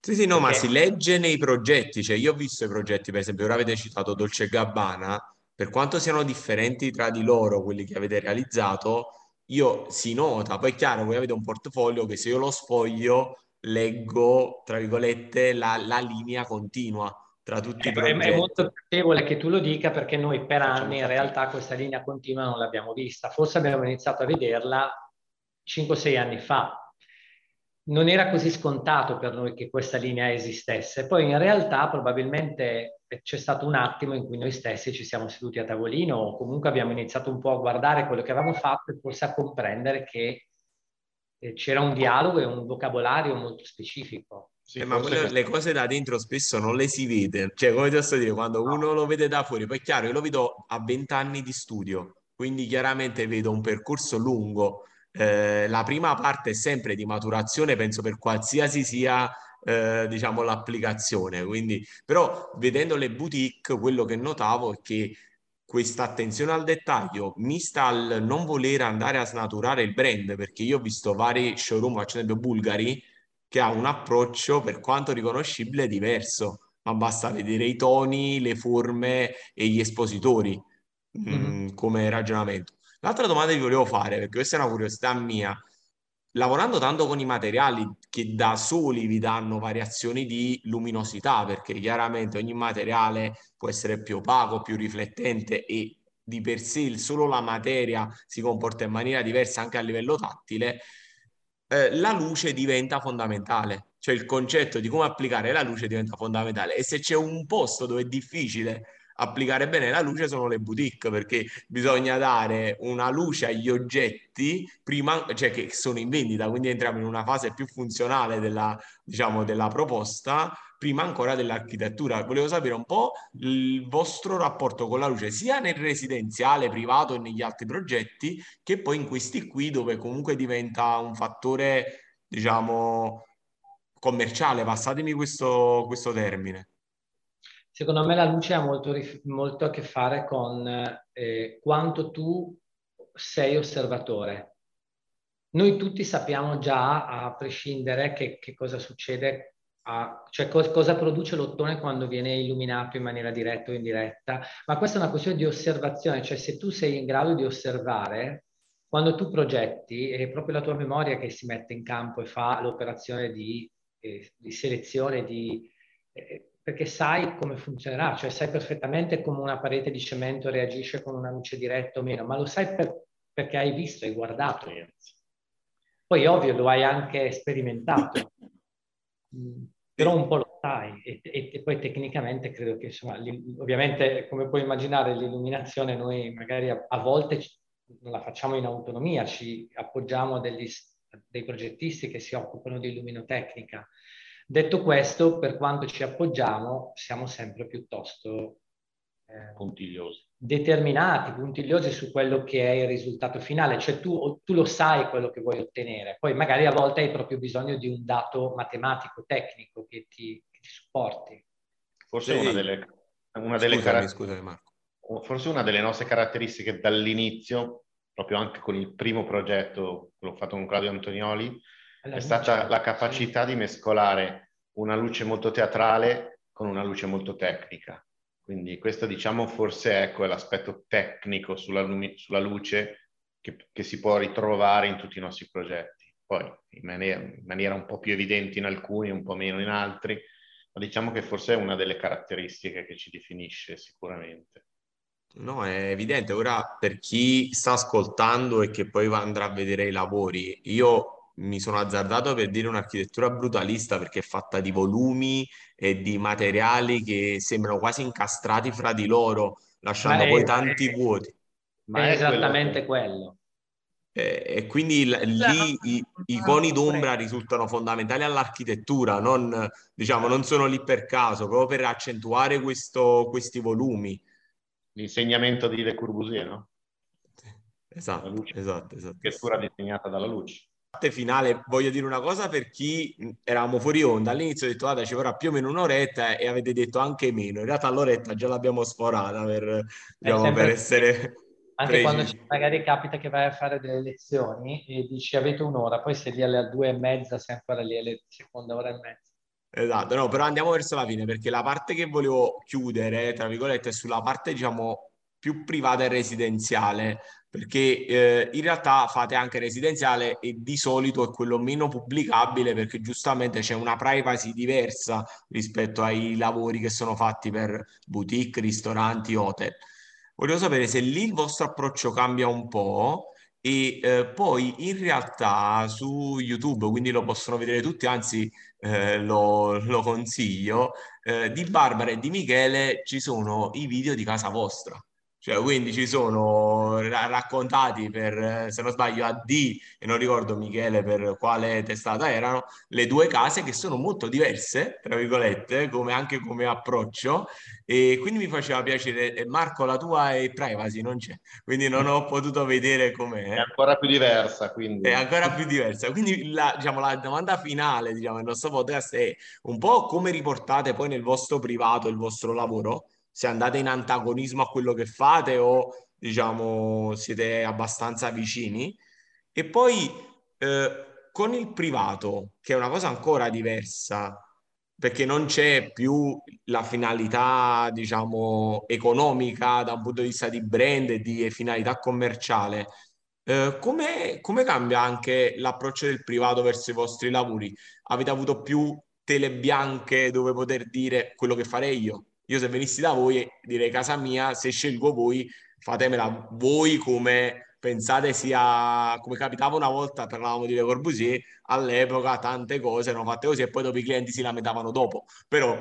Sì, sì, no, ma si legge nei progetti, cioè io ho visto i progetti, per esempio, ora avete citato Dolce Gabbana, per quanto siano differenti tra di loro quelli che avete realizzato, io si nota, poi è chiaro, voi avete un portfolio che se io lo sfoglio leggo, tra virgolette, la, la linea continua tra tutti i progetti. È molto piacevole che tu lo dica perché noi per anni in realtà questa linea continua non l'abbiamo vista, forse abbiamo iniziato a vederla 5-6 anni fa, non era così scontato per noi che questa linea esistesse. Poi in realtà probabilmente c'è stato un attimo in cui noi stessi ci siamo seduti a tavolino o comunque abbiamo iniziato un po' a guardare quello che avevamo fatto e forse a comprendere che eh, c'era un dialogo e un vocabolario molto specifico. Sì, eh, ma quelle, le cose da dentro spesso non le si vede, cioè come ti posso dire, quando uno lo vede da fuori, poi è chiaro, io lo vedo a 20 anni di studio, quindi chiaramente vedo un percorso lungo, eh, la prima parte è sempre di maturazione, penso per qualsiasi sia eh, diciamo l'applicazione. Quindi, però vedendo le boutique, quello che notavo è che questa attenzione al dettaglio mista al non voler andare a snaturare il brand, perché io ho visto vari showroom, ad esempio bulgari, che ha un approccio per quanto riconoscibile diverso, ma basta vedere i toni, le forme e gli espositori mm-hmm. mh, come ragionamento. L'altra domanda che vi volevo fare, perché questa è una curiosità mia, lavorando tanto con i materiali che da soli vi danno variazioni di luminosità, perché chiaramente ogni materiale può essere più opaco, più riflettente e di per sé solo la materia si comporta in maniera diversa anche a livello tattile, eh, la luce diventa fondamentale, cioè il concetto di come applicare la luce diventa fondamentale. E se c'è un posto dove è difficile applicare bene la luce sono le boutique perché bisogna dare una luce agli oggetti prima, cioè che sono in vendita, quindi entriamo in una fase più funzionale della, diciamo, della proposta prima ancora dell'architettura. Volevo sapere un po' il vostro rapporto con la luce, sia nel residenziale, privato e negli altri progetti, che poi in questi qui dove comunque diventa un fattore, diciamo, commerciale. Passatemi questo, questo termine. Secondo me la luce ha molto, molto a che fare con eh, quanto tu sei osservatore. Noi tutti sappiamo già, a prescindere, che, che cosa succede, a, cioè co- cosa produce l'ottone quando viene illuminato in maniera diretta o indiretta, ma questa è una questione di osservazione, cioè se tu sei in grado di osservare, quando tu progetti, è proprio la tua memoria che si mette in campo e fa l'operazione di, eh, di selezione, di... Eh, perché sai come funzionerà, cioè sai perfettamente come una parete di cemento reagisce con una luce diretta o meno, ma lo sai per, perché hai visto, hai guardato. Poi ovvio lo hai anche sperimentato, mm, però un po' lo sai e, e, e poi tecnicamente credo che insomma, ovviamente come puoi immaginare l'illuminazione noi magari a, a volte non la facciamo in autonomia, ci appoggiamo degli, dei progettisti che si occupano di illuminotecnica. Detto questo, per quanto ci appoggiamo, siamo sempre piuttosto eh, puntigliosi. determinati, puntigliosi su quello che è il risultato finale, cioè tu, tu, lo sai quello che vuoi ottenere, poi magari a volte hai proprio bisogno di un dato matematico, tecnico che ti, che ti supporti. Forse sì. una delle, una delle scusami, scusami Marco. Forse una delle nostre caratteristiche dall'inizio, proprio anche con il primo progetto che l'ho fatto con Claudio Antonioli, è stata la capacità di mescolare una luce molto teatrale con una luce molto tecnica. Quindi questo diciamo forse ecco, è l'aspetto tecnico sulla, lumi- sulla luce che, che, si può ritrovare in tutti i nostri progetti. Poi in maniera, in maniera un po' più evidente in alcuni, un po' meno in altri, ma diciamo che forse è una delle caratteristiche che ci definisce sicuramente. No, è evidente. Ora, per chi sta ascoltando e che poi andrà a vedere i lavori, io mi sono azzardato per dire un'architettura brutalista perché è fatta di volumi e di materiali che sembrano quasi incastrati fra di loro, lasciando è, poi tanti è, vuoti. Ma è, esattamente quello. E, e quindi l- lì i, i coni d'ombra risultano fondamentali all'architettura, non, diciamo, non sono lì per caso, proprio per accentuare questo, questi volumi l'insegnamento di Le Corbusier, no? Esatto, esatto, esatto. Scrittura disegnata dalla luce. Parte finale, voglio dire una cosa per chi eravamo fuori onda. All'inizio ho detto, guarda, ci vorrà più o meno un'oretta e avete detto anche meno. In realtà l'oretta già l'abbiamo sforata per, diciamo, per essere... Anche quando magari capita che vai a fare delle lezioni e dici avete un'ora, poi sei lì alle due e mezza, sei ancora lì alle seconda ora e mezza. Esatto, no, però andiamo verso la fine perché la parte che volevo chiudere, tra virgolette, è sulla parte, diciamo, più privata e residenziale, perché eh, in realtà fate anche residenziale e di solito è quello meno pubblicabile perché giustamente c'è una privacy diversa rispetto ai lavori che sono fatti per boutique, ristoranti, hotel. Volevo sapere se lì il vostro approccio cambia un po' e eh, poi in realtà su YouTube, quindi lo possono vedere tutti, anzi eh, lo, lo, consiglio, eh, di Barbara e di Michele ci sono i video di casa vostra. Cioè, quindi ci sono raccontati per, se non sbaglio, a D e non ricordo Michele per quale testata erano, le due case che sono molto diverse, tra virgolette, come anche come approccio. E quindi mi faceva piacere. Marco, la tua è privacy, non c'è. Quindi non ho potuto vedere com'è. È ancora più diversa, quindi. È ancora più diversa. Quindi la, diciamo, la domanda finale, diciamo, del nostro podcast è un po' come riportate poi nel vostro privato il vostro lavoro? Se andate in antagonismo a quello che fate o diciamo siete abbastanza vicini. E poi eh, con il privato, che è una cosa ancora diversa, perché non c'è più la finalità, diciamo, economica da un punto di vista di brand e di finalità commerciale. Eh, come, come cambia anche l'approccio del privato verso i vostri lavori? Avete avuto più tele bianche dove poter dire quello che farei io? Io se venissi da voi direi casa mia, se scelgo voi, fatemela voi come pensate sia, come capitava una volta, parlavamo di Le Corbusier, all'epoca tante cose erano fatte così e poi dopo i clienti si lamentavano dopo, però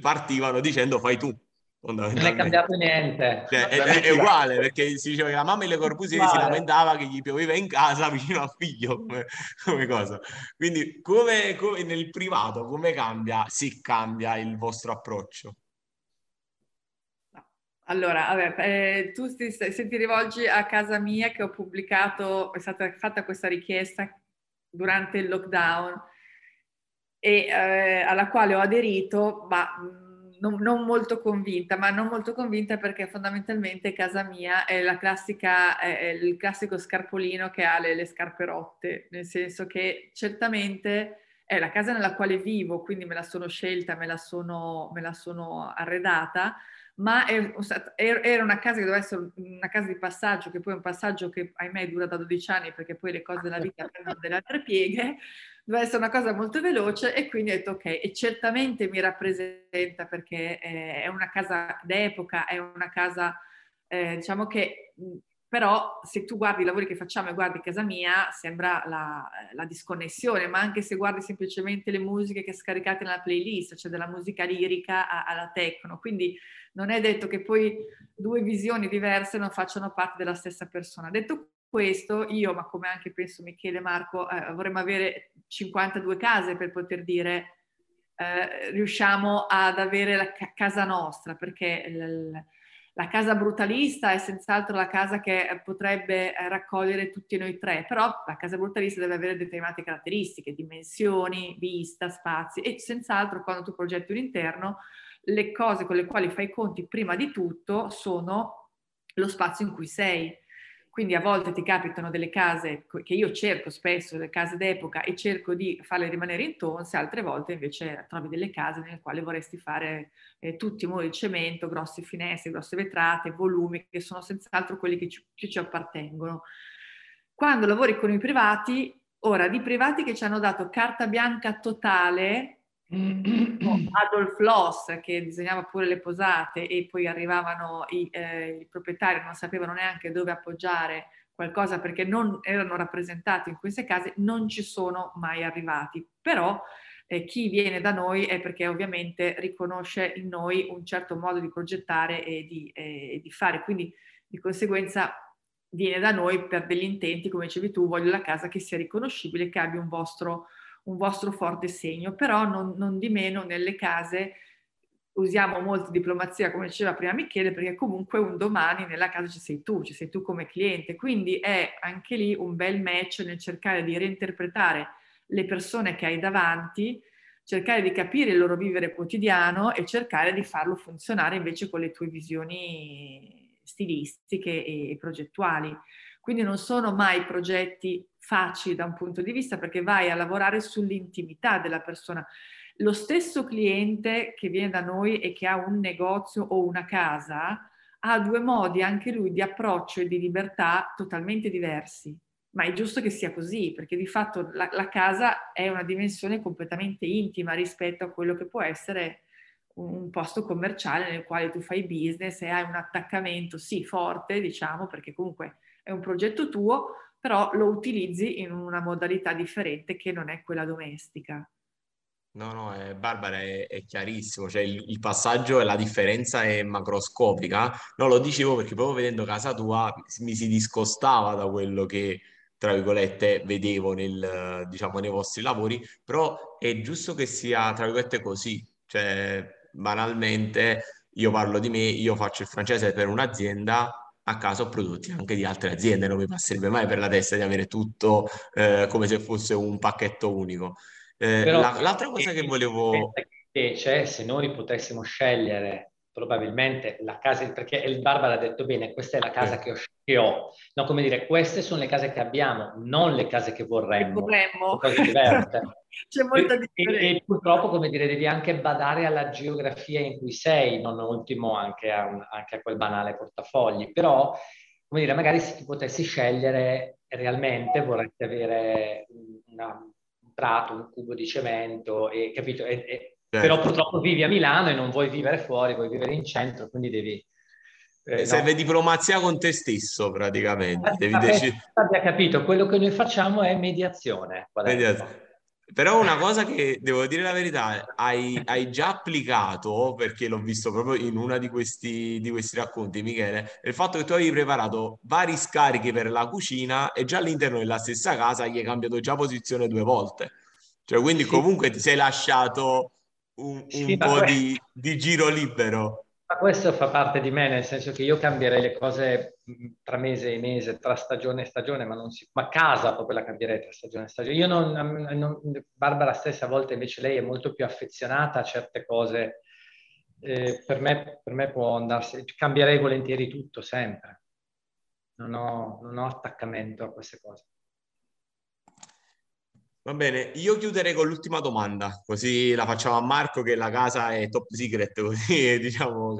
partivano dicendo fai tu. Non è cambiato niente. Cioè, è, è, è, uguale perché si diceva che la mamma di Le Corbusier si lamentava che gli pioveva in casa vicino al figlio come, come cosa. Quindi come, come nel privato, come cambia, si cambia il vostro approccio? Allora, vabbè, eh, tu ti, se ti rivolgi a casa mia che ho pubblicato, è stata fatta questa richiesta durante il lockdown e eh, alla quale ho aderito, ma mm, non, non, molto convinta, ma non molto convinta perché fondamentalmente casa mia è la classica, è il classico scarpolino che ha le, le scarpe rotte, nel senso che certamente è la casa nella quale vivo, quindi me la sono scelta, me la sono, me la sono arredata, ma era una casa che doveva essere una casa di passaggio, che poi è un passaggio che ahimè dura da 12 anni perché poi le cose della vita prendono delle altre pieghe, doveva essere una cosa molto veloce e quindi ho detto ok, e certamente mi rappresenta perché è una casa d'epoca, è una casa eh, diciamo che però se tu guardi i lavori che facciamo e guardi casa mia, sembra la, la, disconnessione, ma anche se guardi semplicemente le musiche che scaricate nella playlist, cioè dalla musica lirica alla techno, quindi non è detto che poi due visioni diverse non facciano parte della stessa persona. Detto questo, io, ma come anche penso Michele e Marco, eh, vorremmo avere 52 case per poter dire eh, riusciamo ad avere la ca- casa nostra, perché... L- la casa brutalista è senz'altro la casa che eh, potrebbe eh, raccogliere tutti noi tre, però la casa brutalista deve avere determinate caratteristiche, dimensioni, vista, spazi e senz'altro quando tu progetti un interno, le cose con le quali fai i conti prima di tutto sono lo spazio in cui sei. Quindi a volte ti capitano delle case che io cerco spesso, le case d'epoca, e cerco di farle rimanere in altre volte invece trovi delle case nelle quali vorresti fare eh, tutti i muri di cemento, grosse finestre, grosse vetrate, volumi, che sono senz'altro quelli che ci, più ci appartengono. Quando lavori con i privati, ora di privati che ci hanno dato carta bianca totale, Adolf Loss che disegnava pure le posate e poi arrivavano i, eh, i proprietari, non sapevano neanche dove appoggiare qualcosa perché non erano rappresentati in queste case, non ci sono mai arrivati. Però eh, chi viene da noi è perché ovviamente riconosce in noi un certo modo di progettare e di, eh, di fare, quindi di conseguenza viene da noi per degli intenti, come dicevi tu, voglio la casa che sia riconoscibile, che abbia un vostro un vostro forte segno, però non, non di meno nelle case usiamo molto diplomazia, come diceva prima Michele, perché comunque un domani nella casa ci sei tu, ci sei tu come cliente, quindi è anche lì un bel match nel cercare di reinterpretare le persone che hai davanti, cercare di capire il loro vivere quotidiano e cercare di farlo funzionare invece con le tue visioni stilistiche e progettuali. Quindi non sono mai progetti facili da un punto di vista perché vai a lavorare sull'intimità della persona. Lo stesso cliente che viene da noi e che ha un negozio o una casa ha due modi anche lui di approccio e di libertà totalmente diversi. Ma è giusto che sia così, perché di fatto la, la casa è una dimensione completamente intima rispetto a quello che può essere un posto commerciale nel quale tu fai business e hai un attaccamento, sì, forte, diciamo, perché comunque è un progetto tuo, però lo utilizzi in una modalità differente che non è quella domestica. No, no, è, Barbara è, è chiarissimo, cioè il, il, passaggio e la differenza è macroscopica. No, lo dicevo perché proprio vedendo casa tua mi si discostava da quello che, tra virgolette, vedevo nel, diciamo, nei vostri lavori, però è giusto che sia, tra virgolette, così. Cioè, banalmente, io parlo di me, io faccio il francese per un'azienda, a caso prodotti anche di altre aziende, non mi passerebbe mai per la testa di avere tutto eh, come se fosse un pacchetto unico. Eh, Però, la, l'altra cosa che volevo... Invece, se noi potessimo scegliere probabilmente la casa, perché il Barbara ha detto bene, questa è la casa che ho, che ho. No, come dire, queste sono le case che abbiamo, non le case che vorremmo. vorremmo. Cose diverse. C'è molta differenza. E, e, purtroppo, come dire, devi anche badare alla geografia in cui sei, non ultimo anche a, un, anche a quel banale portafogli. Però, come dire, magari se ti potessi scegliere realmente vorresti avere una, un prato, un cubo di cemento, e, capito? E, e, certo. Però purtroppo vivi a Milano e non vuoi vivere fuori, vuoi vivere in centro, quindi devi eh, Serve no. diplomazia con te stesso praticamente. Devi decidere. Abbia capito, quello che noi facciamo è mediazione. mediazione. Però una cosa che devo dire la verità, hai, hai, già applicato, perché l'ho visto proprio in uno di questi, di questi racconti, Michele, il fatto che tu avevi preparato vari scarichi per la cucina e già all'interno della stessa casa gli hai cambiato già posizione due volte. Cioè, quindi sì. comunque ti sei lasciato un, un sì, po' di, di giro libero. Ma questo fa parte di me, nel senso che io cambierei le cose mm, tra mese e mese, tra stagione e stagione, ma, si, ma casa proprio la cambierei tra stagione e stagione. Io non, non, Barbara stessa a volte invece lei è molto più affezionata a certe cose. Eh, per, me, per me può andarsi, cambierei volentieri tutto sempre. Non ho, non ho attaccamento a queste cose. Va bene, io chiuderei con l'ultima domanda, così la facciamo a Marco che la casa è top secret, così diciamo,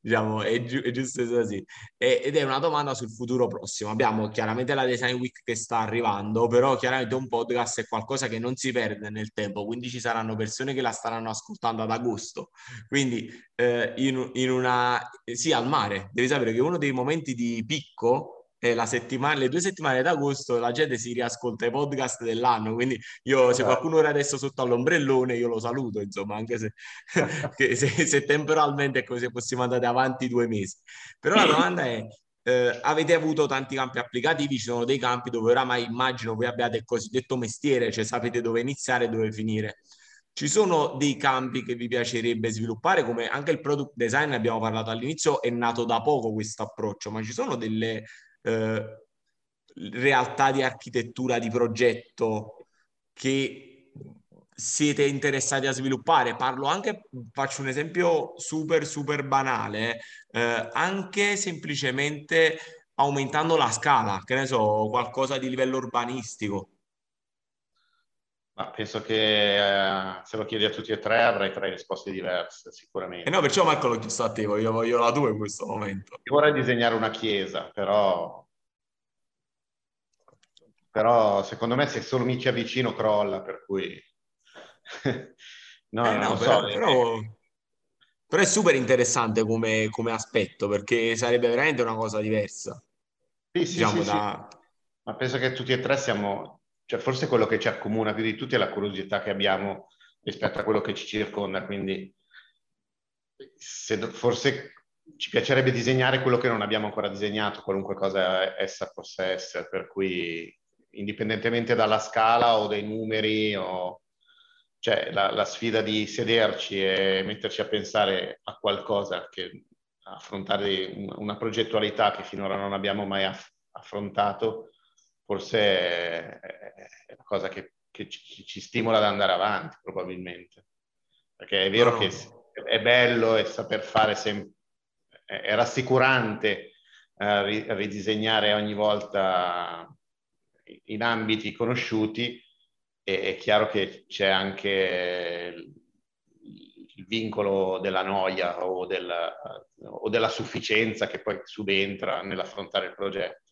diciamo è, gi- è, giusto così. E, ed è una domanda sul futuro prossimo. Abbiamo chiaramente la Design Week che sta arrivando, però chiaramente un podcast è qualcosa che non si perde nel tempo, quindi ci saranno persone che la staranno ascoltando ad agosto. Quindi eh, in, in una... sì, al mare, devi sapere che uno dei momenti di picco e la settimana, le due settimane d'agosto la gente si riascolta i podcast dell'anno, quindi io se qualcuno ora adesso sotto all'ombrellone io lo saluto, insomma, anche se, se, se temporalmente è così possiamo andare avanti due mesi. Però la domanda è, eh, avete avuto tanti campi applicativi, ci sono dei campi dove oramai immagino voi abbiate il cosiddetto mestiere, cioè sapete dove iniziare e dove finire. Ci sono dei campi che vi piacerebbe sviluppare, come anche il product design, abbiamo parlato all'inizio, è nato da poco questo approccio, ma ci sono delle eh, realtà di architettura, di progetto che siete interessati a sviluppare. Parlo anche, faccio un esempio super, super banale, eh, anche semplicemente aumentando la scala, che ne so, qualcosa di livello urbanistico. Ma penso che eh, se lo chiedi a tutti e tre avrai tre risposte diverse, sicuramente. E eh no, perciò Marco l'ho chiesto a te, io voglio la tua in questo momento. Io vorrei disegnare una chiesa, però... Però secondo me se solo mi ci avvicino crolla, per cui... no, eh no, però, so. Però, però, è super interessante come, come, aspetto, perché sarebbe veramente una cosa diversa. Sì, sì, diciamo, sì, da... sì. Ma penso che tutti e tre siamo cioè forse quello che ci accomuna più di tutti è la curiosità che abbiamo rispetto a quello che ci circonda, quindi se, forse ci piacerebbe disegnare quello che non abbiamo ancora disegnato, qualunque cosa essa possa essere, per cui indipendentemente dalla scala o dai numeri o cioè la, la sfida di sederci e metterci a pensare a qualcosa che affrontare una progettualità che finora non abbiamo mai aff- affrontato forse è la cosa che, che ci, ci, stimola ad andare avanti, probabilmente. Perché è vero no. che è bello e saper fare sempre, è rassicurante eh, ridisegnare ogni volta in ambiti conosciuti e è chiaro che c'è anche il vincolo della noia o della, o della sufficienza che poi subentra nell'affrontare il progetto.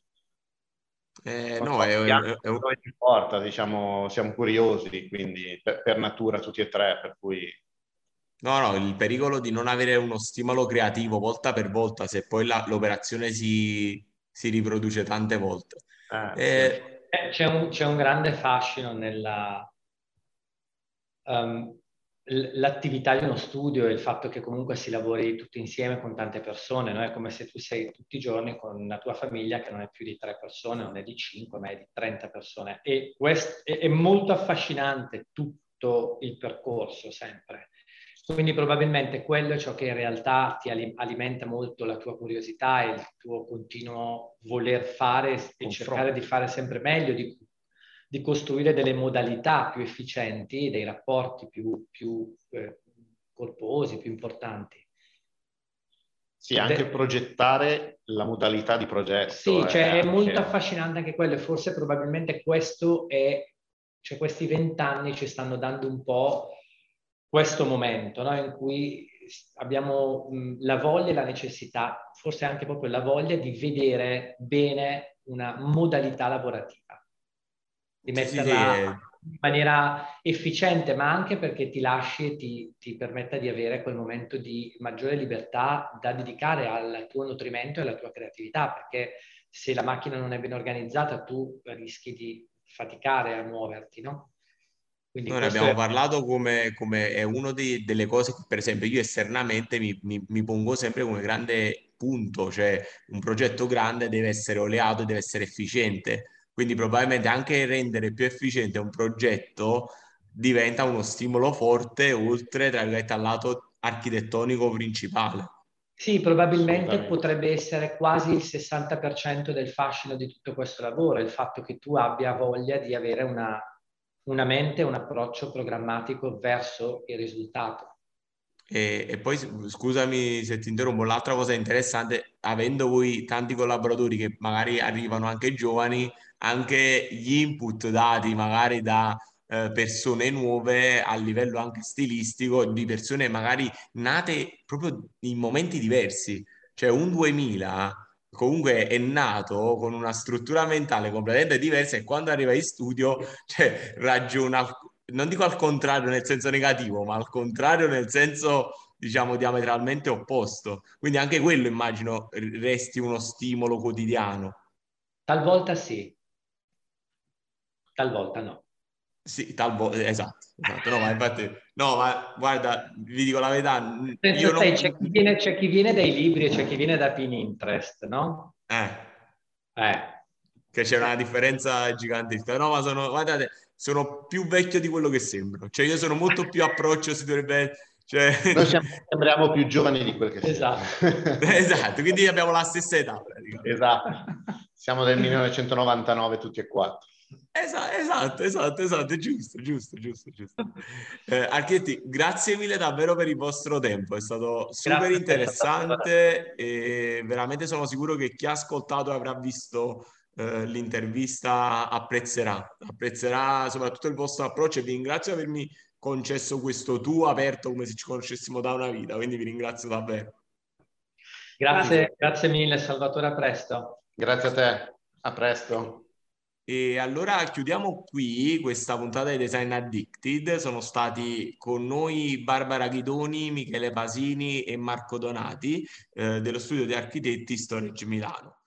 Eh, no, è, è, è, dove ci porta, diciamo, siamo curiosi, quindi per, per, natura tutti e tre, per cui... No, no, il pericolo di non avere uno stimolo creativo volta per volta, se poi la, l'operazione si, si, riproduce tante volte. Eh, eh, sì. c'è, un, c'è, un, grande fascino nella... Um, l'attività di uno studio e il fatto che comunque si lavori tutti insieme con tante persone, no? è come se tu sei tutti i giorni con la tua famiglia che non è più di tre persone, non è di cinque, ma è di 30 persone. E quest- è, è molto affascinante tutto il percorso sempre. Quindi probabilmente quello è ciò che in realtà ti alimenta molto la tua curiosità e il tuo continuo voler fare e cercare di fare sempre meglio, di di costruire delle modalità più efficienti, dei rapporti più, più eh, corposi, più importanti. Sì, anche De... progettare la modalità di progetto. Sì, è, cioè, è molto affascinante anche quello e forse probabilmente questo è, cioè questi vent'anni ci stanno dando un po' questo momento no? in cui abbiamo mh, la voglia e la necessità, forse anche proprio la voglia di vedere bene una modalità lavorativa di metterla sì, sì. in maniera efficiente, ma anche perché ti lasci e ti, ti permetta di avere quel momento di maggiore libertà da dedicare al tuo nutrimento e alla tua creatività, perché se la macchina non è ben organizzata tu rischi di faticare a muoverti, no? Quindi Noi ne abbiamo è... parlato come, come è una delle cose che per esempio io esternamente mi, mi, mi, pongo sempre come grande punto, cioè un progetto grande deve essere oleato, deve essere efficiente quindi probabilmente anche rendere più efficiente un progetto diventa uno stimolo forte oltre tra virgolette al lato architettonico principale. Sì, probabilmente potrebbe essere quasi il 60% del fascino di tutto questo lavoro, il fatto che tu abbia voglia di avere una, una mente, un approccio programmatico verso il risultato. E, e, poi scusami se ti interrompo, l'altra cosa interessante, avendo voi tanti collaboratori che magari arrivano anche giovani, anche gli input dati magari da eh, persone nuove a livello anche stilistico, di persone magari nate proprio in momenti diversi, cioè un 2000 comunque è nato con una struttura mentale completamente diversa e quando arriva in studio cioè, ragiona non dico al contrario nel senso negativo, ma al contrario nel senso, diciamo, diametralmente opposto. Quindi anche quello immagino resti uno stimolo quotidiano. Talvolta sì, talvolta no. Sì, talvolta, esatto, esatto. No, ma infatti, no, ma guarda, vi dico la verità. Io non... c'è, chi viene, c'è chi viene dai libri e c'è chi viene da Pinterest, no? Eh. Eh. Che c'è una differenza gigantesca. No, ma sono, guardate, sono più vecchio di quello che sembro. Cioè, io sono molto più approccio, si dovrebbe... Cioè... Noi siamo, sembriamo più giovani di quel che esatto. siamo. esatto, quindi abbiamo la stessa età. Esatto. Siamo del 1999 tutti e quattro. Esatto, esatto, esatto, esatto, giusto, giusto, giusto, giusto. Eh, architetti, grazie mille davvero per il vostro tempo, è stato super grazie interessante e veramente sono sicuro che chi ha ascoltato e avrà visto eh, l'intervista apprezzerà, apprezzerà soprattutto il vostro approccio e vi ringrazio di avermi concesso questo tu aperto come se ci conoscessimo da una vita, quindi vi ringrazio davvero. Grazie, grazie mille Salvatore, a presto. Grazie a te, a presto. E allora chiudiamo qui questa puntata di Design Addicted. Sono stati con noi Barbara Ghidoni, Michele Pasini e Marco Donati eh, dello studio di architetti Storage Milano.